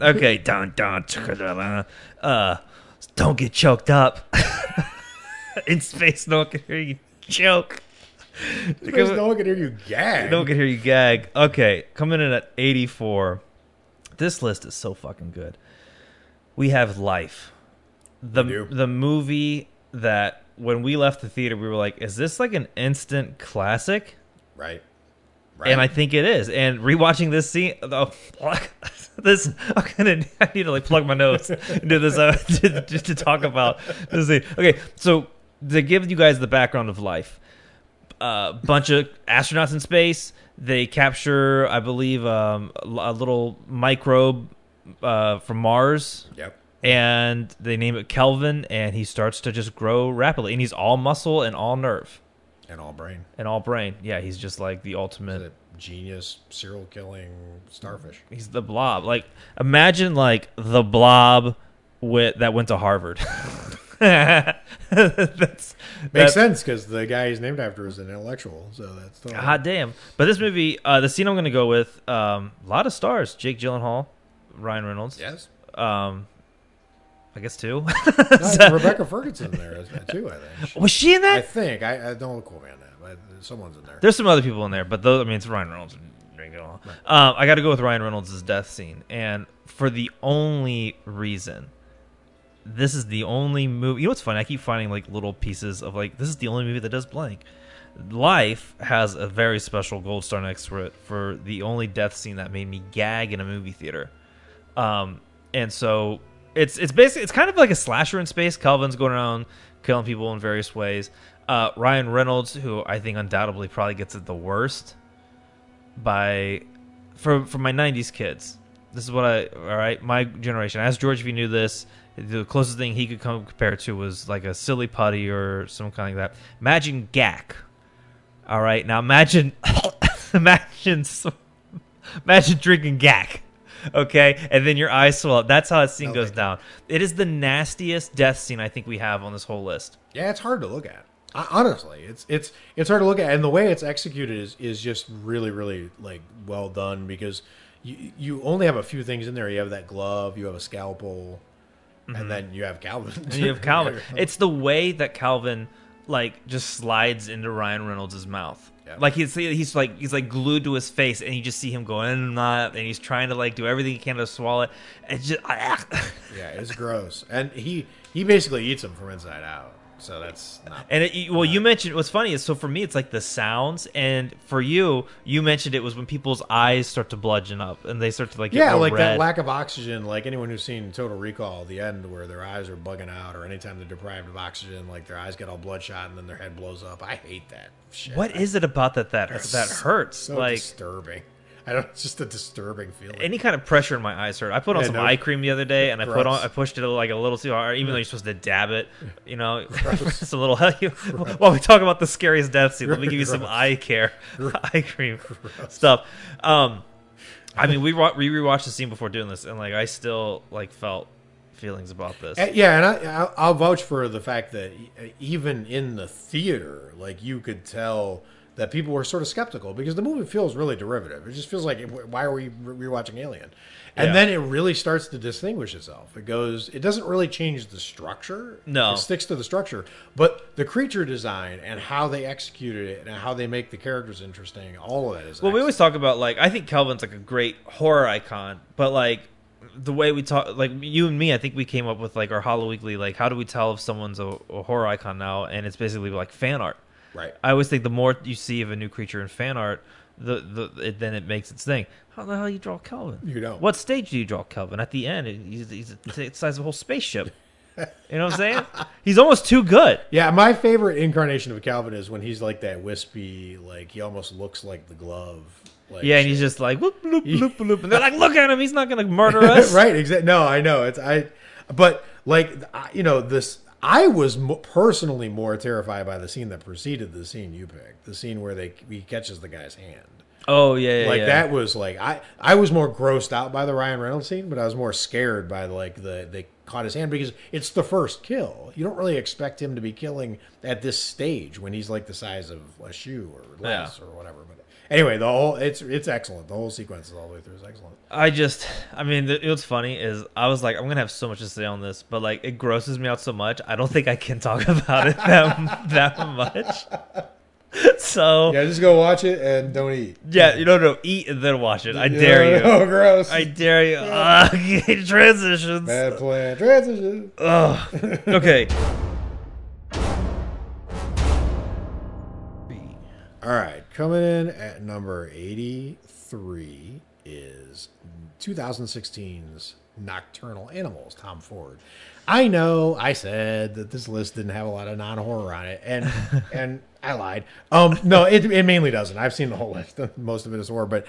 Okay, dun dun. Uh, don't get choked up in space. No one can hear you choke. Because no one can hear you gag. No one can hear you gag. Okay, coming in at 84. This list is so fucking good. We have Life. The the movie that when we left the theater we were like, is this like an instant classic? Right. Right. And I think it is. And rewatching this scene, oh, this I'm gonna I need to like plug my nose into this uh, to, just to talk about this scene. Okay, so to give you guys the background of life, uh, bunch of astronauts in space. They capture, I believe, um, a a little microbe uh, from Mars, Yep. and they name it Calvin, and he starts to just grow rapidly, and he's all muscle and all nerve And all brain. and all brain. Yeah, he's just like the ultimate. genius serial killing starfish? He's the blob. Like imagine like the blob with that went to Harvard. that's Makes that's sense because the guy he's named after is an intellectual. So that's the hot damn. But this movie, uh, the scene I'm going to go with, um, a lot of stars: Jake Gyllenhaal, Ryan Reynolds. Yes. Um, I guess two. No, Rebecca Ferguson there too. I think. Was she in that? I think I, I don't quote me on that, but someone's in there. There's some other people in there, but those, I mean, it's Ryan Reynolds. and Jake Gyllenhaal. Um, I got to go with Ryan Reynolds' death scene, and for the only reason, this is the only movie. You know what's funny? I keep finding like little pieces of like this is the only movie that does blank. Life has a very special gold star next to it for the only death scene that made me gag in a movie theater. Um, and so it's it's basically it's kind of like a slasher in space. Calvin's going around killing people in various ways. Uh, Ryan Reynolds, who I think undoubtedly probably gets it the worst by for for my '90s kids. This is what I all right. My generation. I asked George if he knew this. The closest thing he could come compare to was like a silly putty or some kind like that. Imagine Gak. All right, now imagine, imagine, imagine drinking Gak. Okay, and then your eyes swell up. That's how that scene No, goes down. It is the nastiest death scene I think we have on this whole list. Yeah, it's hard to look at. Hon- Honestly, it's it's it's hard to look at, and the way it's executed is is just really really like well done because you you only have a few things in there. You have that glove, you have a scalpel, and then you have Calvin. Mm-hmm. And you have Calvin. it's the way that Calvin like just slides into Ryan Reynolds' mouth. Yeah. Like he's he's like he's like glued to his face, and you just see him going and not, and he's trying to like do everything he can to swallow it. It's just yeah, it's gross, and he he basically eats them from inside out. So that's not. And it, well, you mentioned what's funny is so for me it's like the sounds, and for you, you mentioned it was when people's eyes start to bludgeon up and they start to like Yeah, like that lack of oxygen. Like anyone who's seen Total Recall, the end where their eyes are bugging out, or anytime they're deprived of oxygen, like their eyes get all bloodshot and then their head blows up. I hate that shit. What is it about that that that hurts? So like disturbing. I don't. It's just a disturbing feeling. any kind of pressure in my eyes hurt. I put on Yeah, some no- eye cream the other day, and I put on I pushed it like a little too hard, even though you're supposed to dab it. You know, it's a little. While we talk about the scariest death scene, let me give you some eye care, eye cream stuff. Um, I mean, we we rewatched the scene before doing this, and like I still like felt feelings about this. Yeah, and I, I'll- vouch for the fact that even in the theater, like you could tell that people were sort of skeptical because the movie feels really derivative. It just feels like why are we re- rewatching Alien? And Yeah. then it really starts to distinguish itself. It goes. It doesn't really change the structure. No. it sticks to the structure, but the creature design and how they executed it and how they make the characters interesting. All of that is Well, we always talk about like I think Calvin's like a great horror icon, but like the way we talk, like you and me, I think we came up with like our Hollow Weekly, like how do we tell if someone's a, a horror icon now? And it's basically like fan art. Right. I always think the more you see of a new creature in fan art, the the it, then it makes its thing. How the hell you draw Calvin? You don't. What stage do you draw Calvin? At the end, he's, he's the size of a whole spaceship. You know what I'm saying? He's almost too good. Yeah, my favorite incarnation of Calvin is when he's like that wispy, like he almost looks like the glove. Like, Yeah, and he's just like whoop, bloop, bloop, bloop, and they're like, look at him, he's not gonna murder us. right, exactly. No, I know it's I, but like I- you know this. I was mo- personally more terrified by the scene that preceded the scene you picked, the scene where they he catches the guy's hand. Oh yeah, yeah Like yeah. that was like I I was more grossed out by the Ryan Reynolds scene, but I was more scared by like the they caught his hand because it's the first kill. You don't really expect him to be killing at this stage when he's like the size of a shoe or less or whatever. But anyway, the whole it's it's excellent. The whole sequence is all the way through is excellent. I just, I mean, the, what's funny is I was like, I'm gonna have so much to say on this, but like, it grosses me out so much. I don't think I can talk about it that that much. so yeah, just go watch it and don't eat. Yeah, you know, no, eat and then watch it. I dare you. Oh, gross. I dare you. Ugh, ah, transitions. Bad plan. Transition. Ugh. Okay. All right, coming in at number 83 is 2016's Nocturnal Animals, Tom Ford. I know I said that this list didn't have a lot of non-horror on it, and and I lied. Um, no, it, it mainly doesn't. I've seen the whole list. Most of it is horror, but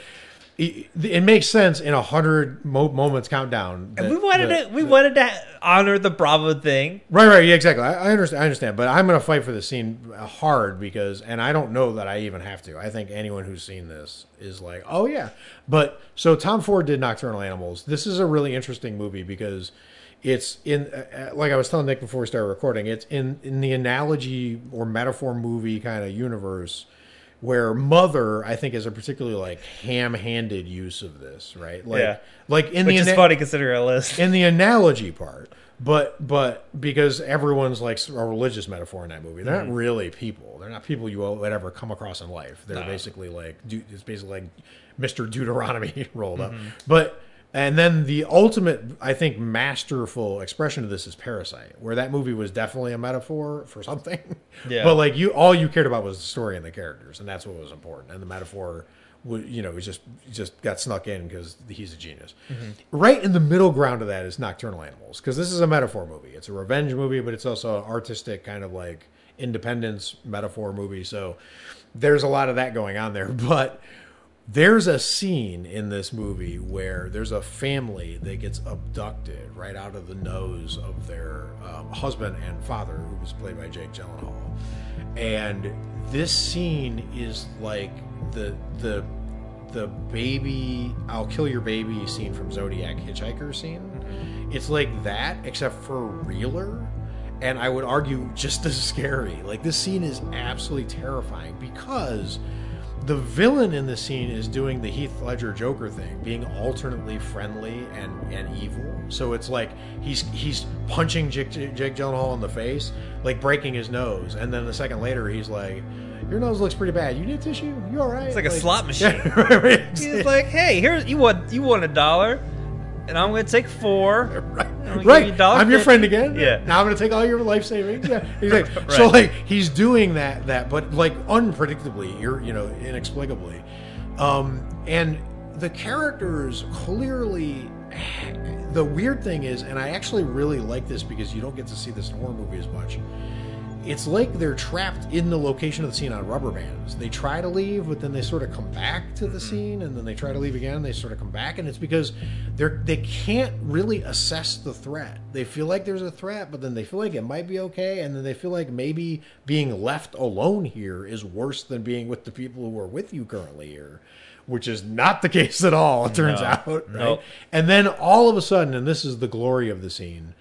it, it makes sense in a hundred mo- moments countdown. that we wanted the- to we wanted to honor the Bravo thing. Right, right, yeah, exactly. I, I understand. I understand, but I'm going to fight for the scene hard because, and I don't know that I even have to. I think anyone who's seen this is like, oh yeah. But so Tom Ford did Nocturnal Animals. This is a really interesting movie because it's in, uh, uh, like I was telling Nick before we started recording, it's in in the analogy or metaphor movie kind of universe where Mother, I think, is a particularly like ham-handed use of this, right? Like, Yeah. like in Which the is ana- funny considering our list. in the analogy part but but because everyone's like a religious metaphor in that movie they're Mm-hmm. not really people they're not people you would ever come across in life they're basically like it's basically like mr deuteronomy rolled up Mm-hmm. but and then the ultimate i think masterful expression of this is parasite where that movie was definitely a metaphor for something Yeah. but like you all you cared about was the story and the characters and that's what was important and the metaphor you know, it just just got snuck in because he's a genius. Mm-hmm. Right in the middle ground of that is Nocturnal Animals because this is a metaphor movie. It's a revenge movie, but it's also an artistic kind of like independence metaphor movie. So there's a lot of that going on there. But there's a scene in this movie where there's a family that gets abducted right out of the nose of their um, husband and father, who was played by Jake Gyllenhaal. And this scene is like the the the baby I'll kill your baby scene from Zodiac Hitchhiker scene. It's like that, except for realer. And I would argue just as scary. Like this scene is absolutely terrifying because the villain in the scene is doing the Heath Ledger Joker thing, being alternately friendly and, and evil. So it's like he's he's punching Jake, Jake Gyllenhaal in the face, like breaking his nose, and then a second later he's like, "Your nose looks pretty bad. You need tissue? You all right?" It's like a slot machine. Yeah, right, right. He's like, hey, here's you want you want a dollar, and I'm gonna take four. Right, I'm right. you I'm your friend again. Yeah. Now I'm gonna take all your life savings. Yeah. Like, so like he's doing that that, but like unpredictably, you're you know inexplicably, um, and the characters clearly. The weird thing is, and I actually really like this because you don't get to see this in horror movies as much. It's like they're trapped in the location of the scene on rubber bands. They try to leave, but then they sort of come back to the mm-hmm. scene, and then they try to leave again. They sort of come back, and it's because they're they can't really assess the threat. They feel like there's a threat, but then they feel like it might be okay, and then they feel like maybe being left alone here is worse than being with the people who are with you currently here, which is not the case at all. It turns No. out, right? Nope. And then all of a sudden, and this is the glory of the scene,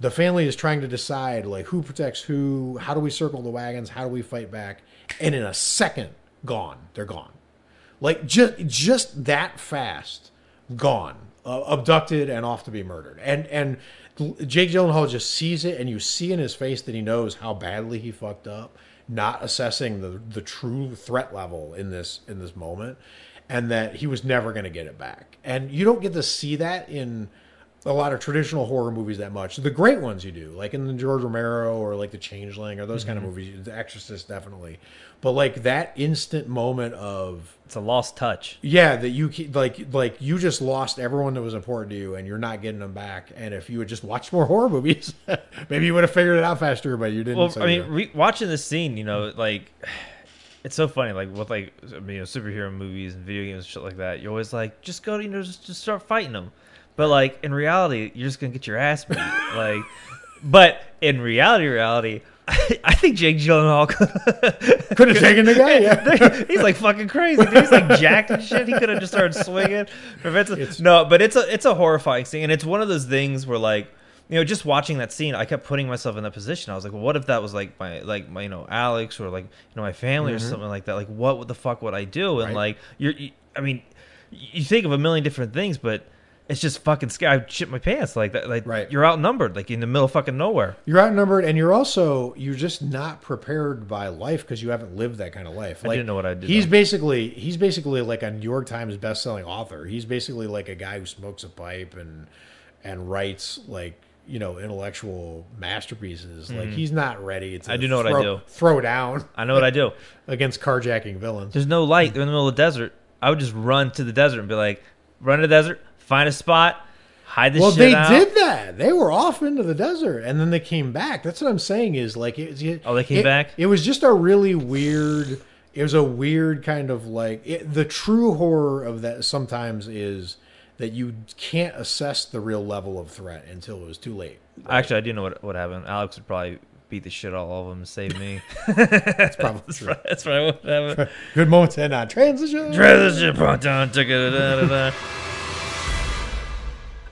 the family is trying to decide like who protects who, how do we circle the wagons, how do we fight back, and in a second, gone. They're gone. Like just just that fast, gone, uh, abducted and off to be murdered. And and Jake Gyllenhaal just sees it, and you see in his face that he knows how badly he fucked up, not assessing the the true threat level in this in this moment, and that he was never going to get it back. And you don't get to see that in a lot of traditional horror movies that much. The great ones you do, like in the George Romero or like The Changeling or those kind of mm-hmm. movies. The Exorcist definitely, but like that instant moment of It's a lost touch. yeah, that you ke- like like you just lost everyone that was important to you, and you're not getting them back. And if you had just watched more horror movies, maybe you would have figured it out faster. But you didn't. Well, so I mean, re- watching this scene, you know, like it's so funny. Like with like you know, superhero movies and video games and shit like that. You're always like, just go, you know, just, just start fighting them. But like in reality, you're just gonna get your ass beat. like, but in reality, reality. I think Jake Gyllenhaal could could have taken the guy. Yeah. he's like fucking crazy. Dude. He's like jacked and shit. He could have just started swinging. It's- no, but it's a it's a horrifying scene, and it's one of those things where like you know just watching that scene, I kept putting myself in that position. I was like, well, what if that was like my like my you know Alex or like you know my family or mm-hmm. something like that? Like what the fuck would I do? And Right. like you're, you, I mean, you think of a million different things, but it's just fucking scary. I shit my pants like that. Like Right. you're outnumbered, like in the middle of fucking nowhere. You're outnumbered, and you're also you're just not prepared by life because you haven't lived that kind of life. Like, I didn't know what I did, He's basically he's basically like a New York Times best-selling author. He's basically like a guy who smokes a pipe and and writes like you know intellectual masterpieces. Like he's not ready to. Mm-hmm. I do know what I do. Throw down I know what I do. against carjacking villains. There's no light. They're in the middle of the desert. I would just run to the desert and be like, run to the desert, find a spot, hide the Well, they out. did that. They were off into the desert, and then they came back. That's what I'm saying. Is like, it, it- Oh, they came it- back? It was just a really weird. It was a weird kind of like it, the true horror of that. Sometimes is that you can't assess the real level of threat until it was too late. Actually, I do know what what happened. Alex would probably beat the shit out of all them and save me. That's probably that's, true. probably, that's probably what happened. Good moment to end on transition. Transition,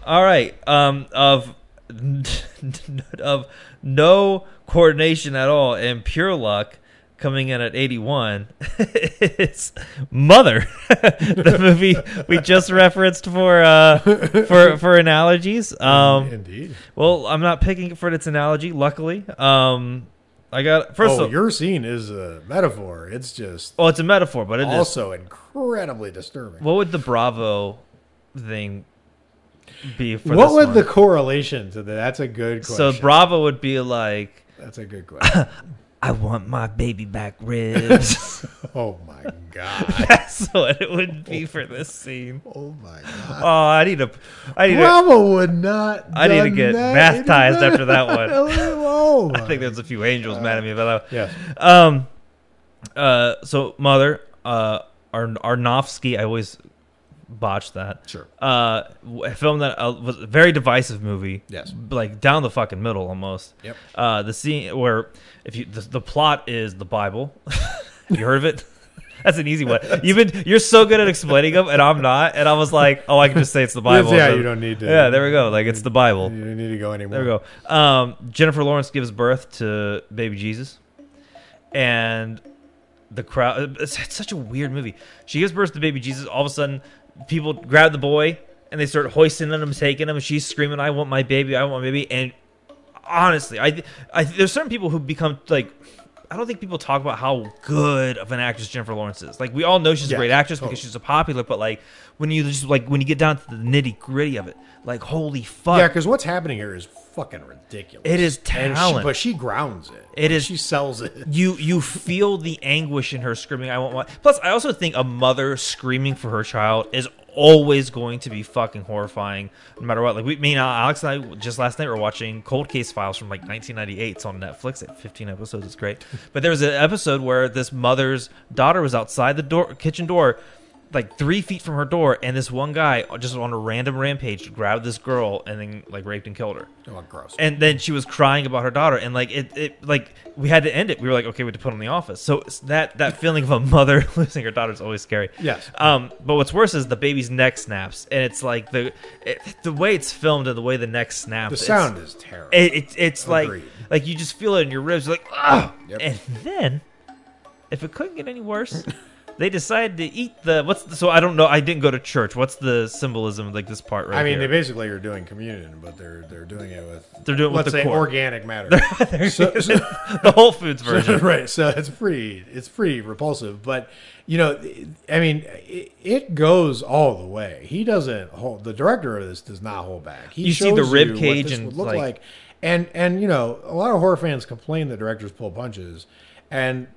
All right. Um, of of no coordination at all and pure luck coming in at 81 it's mother the movie we just referenced for uh for for analogies um Indeed. well i'm not picking it for its analogy luckily um i got first oh, of all your scene is a metaphor. It's just Oh, it's a metaphor but it is also incredibly disturbing. what would the bravo thing be for what would one? the correlation to that? That's a good question. so bravo would be like That's a good question. i want my baby back ribs oh my god. that's what it would be for this scene Oh my god. oh i need a. I need Bravo would not. I need to get baptized after that one. oh i think there's a few angels mad at me about that Yeah. Um, uh, so mother, uh, Ar- Arnofsky, I always botch that. Sure. Uh, a film that uh, was a very divisive movie. Yes. like down the fucking middle almost. Yep. Uh, the scene where if you the, the plot is the Bible. you heard of it? That's an easy one. You've been you're so good at explaining them, and I'm not. And I was like, oh, I can just say it's the Bible. yeah, So- you don't need to. Yeah, there we go. Like it's the Bible. You don't need to go anymore. There we go. Um, Jennifer Lawrence gives birth to baby Jesus, and the crowd. It's, it's such a weird movie. She gives birth to baby Jesus. All of a sudden, people grab the boy and they start hoisting him, taking him. She's screaming, "I want my baby! I want my baby!" And honestly, I, I there's certain people who become like. I don't think people talk about how good of an actress Jennifer Lawrence is. Like we all know she's a great actress totally. because she's so popular, but like when you just like when you get down to the nitty gritty of it, like holy fuck, Yeah, because what's happening here is fucking ridiculous. It is And she- talent. but she grounds it. It is- She sells it. you you feel the anguish in her screaming i want one plus i also think a mother screaming for her child is always going to be fucking horrifying no matter what like we me and alex and i just last night were watching cold case files from like 1998 it's on netflix at 15 episodes it's great but there was an episode where this mother's daughter was outside the door kitchen door like three feet from her door and this one guy just on a random rampage grabbed this girl and then like raped and killed her Oh, gross. and then she was crying about her daughter and like it, it like we had to end it we were like okay we had to put in the office so that that feeling of a mother losing her daughter is always scary Yes. um but what's worse is the baby's neck snaps and it's like the it, the way it's filmed and the way the neck snaps the sound is terrible. it, it, it's like Agreed. like you just feel it in your ribs like ah Yep. and then if it couldn't get any worse they decided to eat the what's the, so i don't know i didn't go to church what's the symbolism of like this part right I mean, here? they basically are doing communion, but they're they're doing it with They're doing it with let's the say organic matter. So- so- the Whole Foods version. right. So it's pretty it's pretty repulsive, but you know, I mean, it, it goes all the way. He doesn't hold the director of this does not hold back. He You see the rib you what cage this and, would look like- like, and and you know, a lot of horror fans complain that directors pull punches, and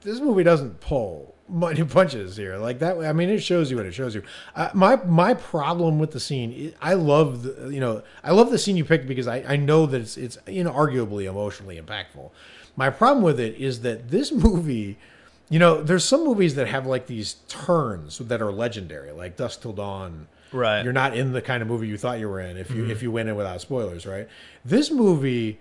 this movie doesn't pull punches here like that. I mean, it shows you what it shows you. Uh, my my problem with the scene, I love the you know I love the scene you picked because I I know that it's it's you know arguably emotionally impactful. My problem with it is that this movie. You know, there's some movies that have like these turns that are legendary, like Dusk Till Dawn. Right. You're not in the kind of movie you thought you were in if you if you went in without spoilers, right? This movie,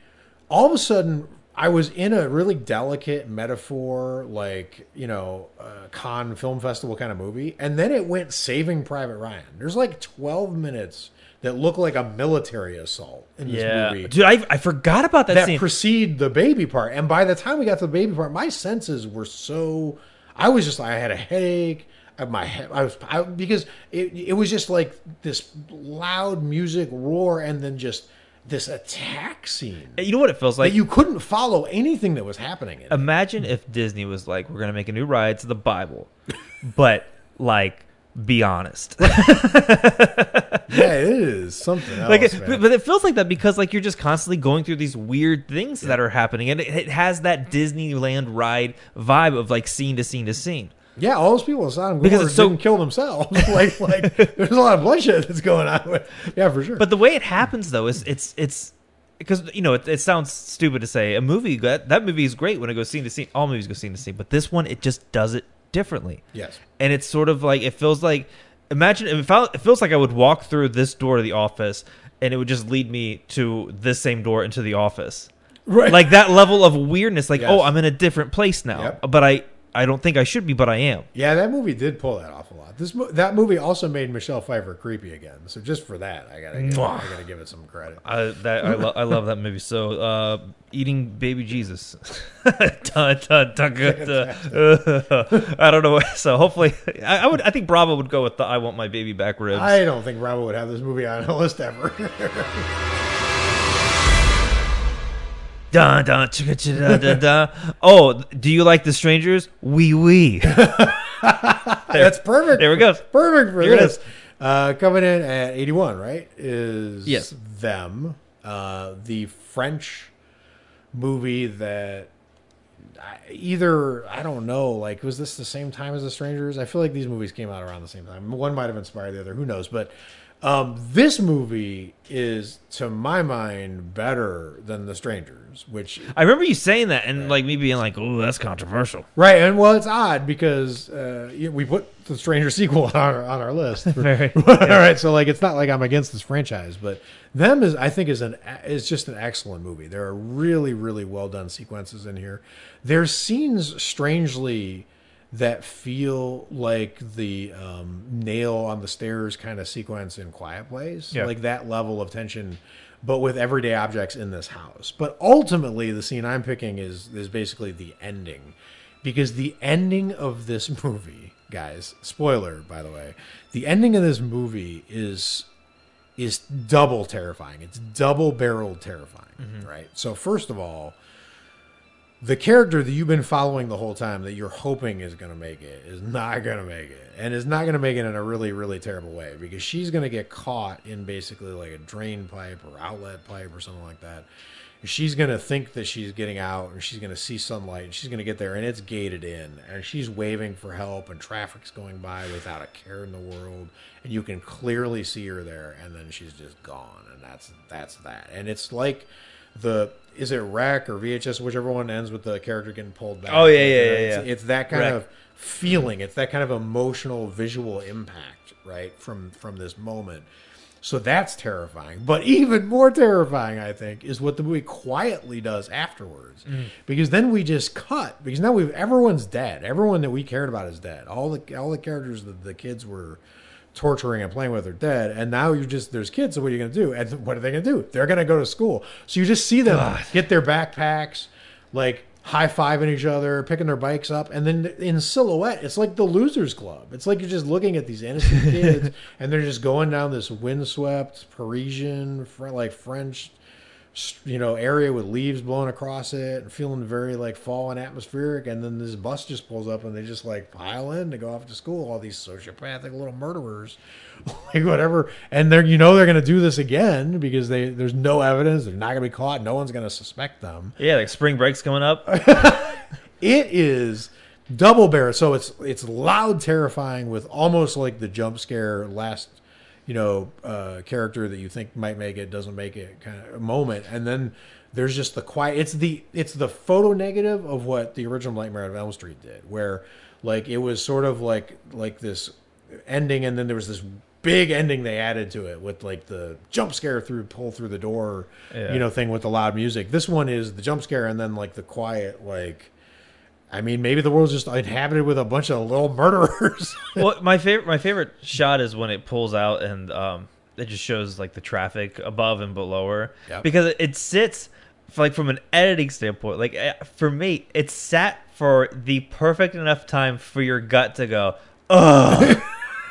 all of a sudden, I was in a really delicate metaphor, like you know, uh, Cannes film festival kind of movie, and then it went Saving Private Ryan. There's like 12 minutes that look like a military assault in this Yeah, movie dude, I, I forgot about that, that scene. precede the baby part. And by the time we got to the baby part, my senses were so. I was just. Like I had a headache. My head, I was I, because it it was just like this loud music roar, and then just this attack scene You know what it feels like? that you couldn't follow anything that was happening. In it. Imagine if Disney was like, "We're gonna make a new ride. to the Bible," but like, be honest. yeah, it is something else. like, it, but it feels like that because like you're just constantly going through these weird things that are happening, and it, it has that Disneyland ride vibe of like scene to scene to scene. Yeah, all those people in Sodom Because Gomorrah it's so- didn't kill themselves. like, like there's a lot of bloodshed that's going on. Yeah, for sure. But the way it happens though is it's it's because you know it, it sounds stupid to say a movie that that movie is great when it goes scene to scene. All movies go scene to scene, but this one it just does it differently. yes, and it's sort of like it feels like imagine it, felt, it feels like I would walk through this door to the office and it would just lead me to this same door into the office. right. Like that level of weirdness like oh, Yes. oh, I'm in a different place now. Yep. But I I don't think I should be, but I am. yeah, that movie did pull that off a lot. This that movie also made Michelle Pfeiffer creepy again. So just for that, I gotta give, I gotta give it some credit. I that I, lo- I love that movie. So uh eating baby Jesus. Uh, I don't know. So hopefully I, I would I think Bravo would go with the I want my baby back ribs. I don't think Bravo would have this movie on a list ever. Dun, dun, chicka, dun, dun, dun. Oh, do you like the strangers? Wee wee. That's perfect. There we go. Perfect for Here this. Uh, coming in at 81, right? Is Yes. them uh, the French movie that either I don't know. Like, was this the same time as The Strangers? I feel like these movies came out around the same time. One might have inspired the other. Who knows? But um, this movie is, to my mind, better than The Strangers, which I remember you saying that and like me being like, "Oh, that's controversial." Right, and well, it's odd because uh, we put the Stranger sequel on our on our list. Very. All right, so like it's not like I'm against this franchise, but them is I think is an is just an excellent movie. There are really really well done sequences in here. There's scenes strangely that feel like the um, nail on the stairs kind of sequence in Quiet Place, Yeah. like that level of tension, but with everyday objects in this house. But ultimately, the scene I'm picking is is basically the ending, because the ending of this movie, guys, spoiler by the way, the ending of this movie is is double terrifying. It's double barreled terrifying, right? So first of all, the character that you've been following the whole time that you're hoping is going to make it is not going to make it. And is not going to make it in a really really terrible way because she's going to get caught in basically like a drain pipe or outlet pipe or something like that. She's going to think that she's getting out and she's going to see sunlight and she's going to get there and it's gated in and she's waving for help and traffic's going by without a care in the world and you can clearly see her there and then she's just gone and that's that's that. And it's like the is it REC or VHS whichever one ends with the character getting pulled back Oh, yeah, yeah, yeah, it's, yeah. it's that kind of feeling it's that kind of emotional visual impact right from from this moment so that's terrifying. But even more terrifying, I think, is what the movie quietly does afterwards. Mm-hmm. Because then we just cut. Because now we've everyone's dead. Everyone that we cared about is dead. All the all the characters that the kids were torturing and playing with are dead. And now you're just there's kids. So what are you going to do? And what are they going to do? They're going to go to school. So you just see them God. get their backpacks, like high fiving each other, picking their bikes up, and then in silhouette, it's like the Losers Club. It's like you're just looking at these innocent kids, and they're just going down this windswept Parisian, like French, you know, area with leaves blowing across it, and feeling very like fall and atmospheric. And then this bus just pulls up, and they just like pile in to go off to school. All these sociopathic little murderers, like whatever. And they're you know they're gonna do this again because they there's no evidence. They're not gonna be caught. No one's gonna suspect them. Yeah, like spring break's coming up. It is double barrel. So it's it's loud, terrifying, with almost like the jump scare last, you know, uh, character that you think might make it doesn't make it kind of moment, and then there's just the quiet. It's the it's the photo negative of what the original Nightmare on Elm Street did, where like it was sort of like like this ending, and then there was this big ending they added to it with like the jump scare through pull through the door, Yeah. you know, thing with the loud music. This one is the jump scare and then like the quiet like. I mean, maybe the world's just inhabited with a bunch of little murderers. well, my favorite my favorite shot is when it pulls out and um, it just shows like the traffic above and below her Yep. because it, it sits like from an editing standpoint. Like eh, for me, it sat for the perfect enough time for your gut to go. ugh.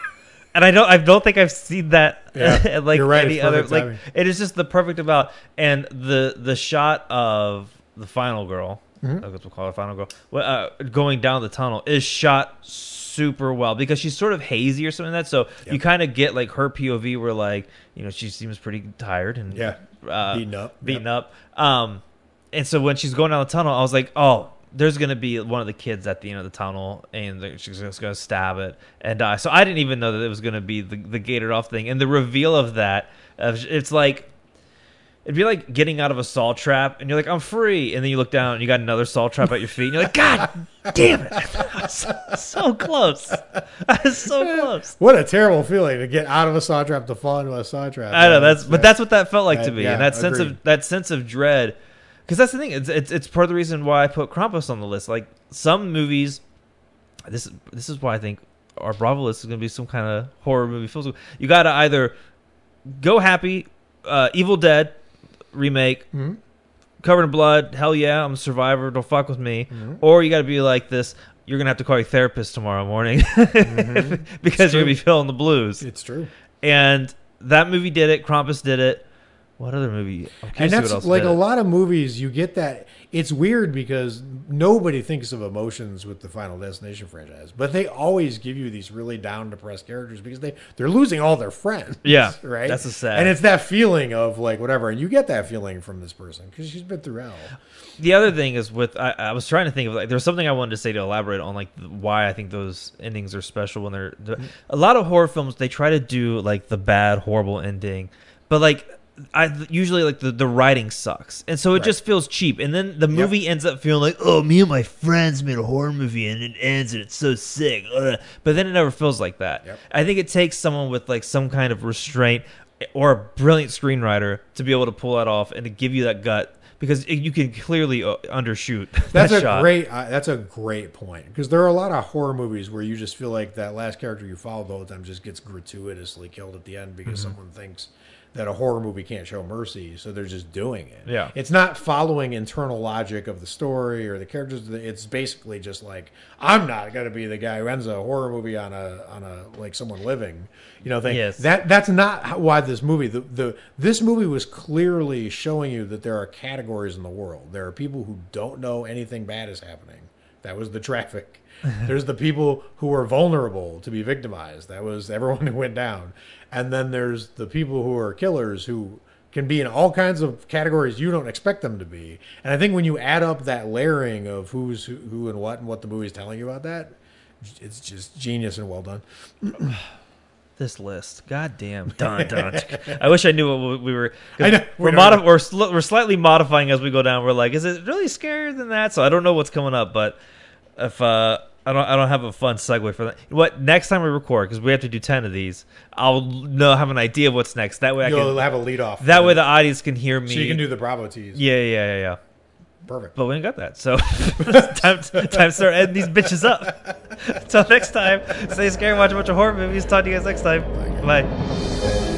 and I don't I don't think I've seen that Yeah, like right, any other perfect like timing. it is just the perfect about and the the shot of the final girl Mm-hmm. I guess we'll call her final girl well, uh, going down the tunnel is shot super well because she's sort of hazy or something like that so you kind of get like her POV where like you know she seems pretty tired and Yeah. uh, Beaten up. beaten up um and so when she's going down the tunnel I was like oh there's gonna be one of the kids at the end of the tunnel, and she's just gonna stab it and die. So I didn't even know that it was gonna be the, the gated off thing, and the reveal of that, it's like it'd be like getting out of a saw trap, and you're like, I'm free, and then you look down, and you got another saw trap at your feet, and you're like, God damn it, so, so close, so close. What a terrible feeling to get out of a saw trap to fall into a saw trap. I know that's, but that's what that felt like to me, yeah, and that sense of that sense of dread, because that's the thing. It's, it's it's part of the reason why I put Krampus on the list. Like some movies, this this is why I think our Bravo list is going to be some kind of horror movie. You got to either go happy, uh, Evil Dead remake, Mhm. covered in blood. Hell yeah, I'm a survivor. Don't fuck with me. Mm-hmm. Or you got to be like this. You're gonna have to call your therapist tomorrow morning because you're gonna be feeling the blues It's true. and that movie did it. Krampus did it. What other movie? And curious to see that's like a lot of movies. You get that. It's weird because nobody thinks of emotions with the Final Destination franchise, but they always give you these really down, depressed characters because they they're losing all their friends. Yeah, right. that's a sad- And it's that feeling of like whatever, and you get that feeling from this person because she's been through hell. The other thing is with I, I was trying to think of like there's something I wanted to say to elaborate on like why I think those endings are special when they're a lot of horror films they try to do like the bad horrible ending, but like. I usually like the, the writing sucks, and so it Right. just feels cheap. And then the movie ends up feeling like, oh, me and my friends made a horror movie, and it ends, and it's so sick. Ugh. But then it never feels like that. Yep. I think it takes someone with like some kind of restraint or a brilliant screenwriter to be able to pull that off and to give you that gut because it, you can clearly uh, undershoot. That's that a shot. great. Uh, that's a great point because there are a lot of horror movies where you just feel like that last character you followed the whole time just gets gratuitously killed at the end because Mm-hmm. someone thinks that a horror movie can't show mercy, so they're just doing it. Yeah. it's not following internal logic of the story or the characters. It's basically just like I'm not going to be the guy who ends a horror movie on a on a like someone living, you know. Thing. Yes. That that's not how, why this movie. The, the this movie was clearly showing you that there are categories in the world. There are people who don't know anything bad is happening. That was the traffic. There's the people who are vulnerable to be victimized. That was everyone who went down. And then there's the people who are killers who can be in all kinds of categories you don't expect them to be. And I think when you add up that layering of who's who, who and what and what the movie's telling you about that, it's just genius and well done. This list, god damn, dun, dun. I wish I knew what we were. I know, we We're, don't modi- know. we're, sl- we're slightly modifying as we go down. We're like, is it really scarier than that? So I don't know what's coming up, but if uh, I don't, I don't have a fun segue for that. What next time we record because we have to do ten of these, I'll know have an idea of what's next. That way I You'll can. have a lead off. That way the audience can hear me. so you can do the Bravo tease. Yeah, yeah, yeah, yeah. Perfect. But we ain't got that. So time, time to start ending these bitches up. Until next time, stay scared, watch a bunch of horror movies. Talk to you guys next time. Bye.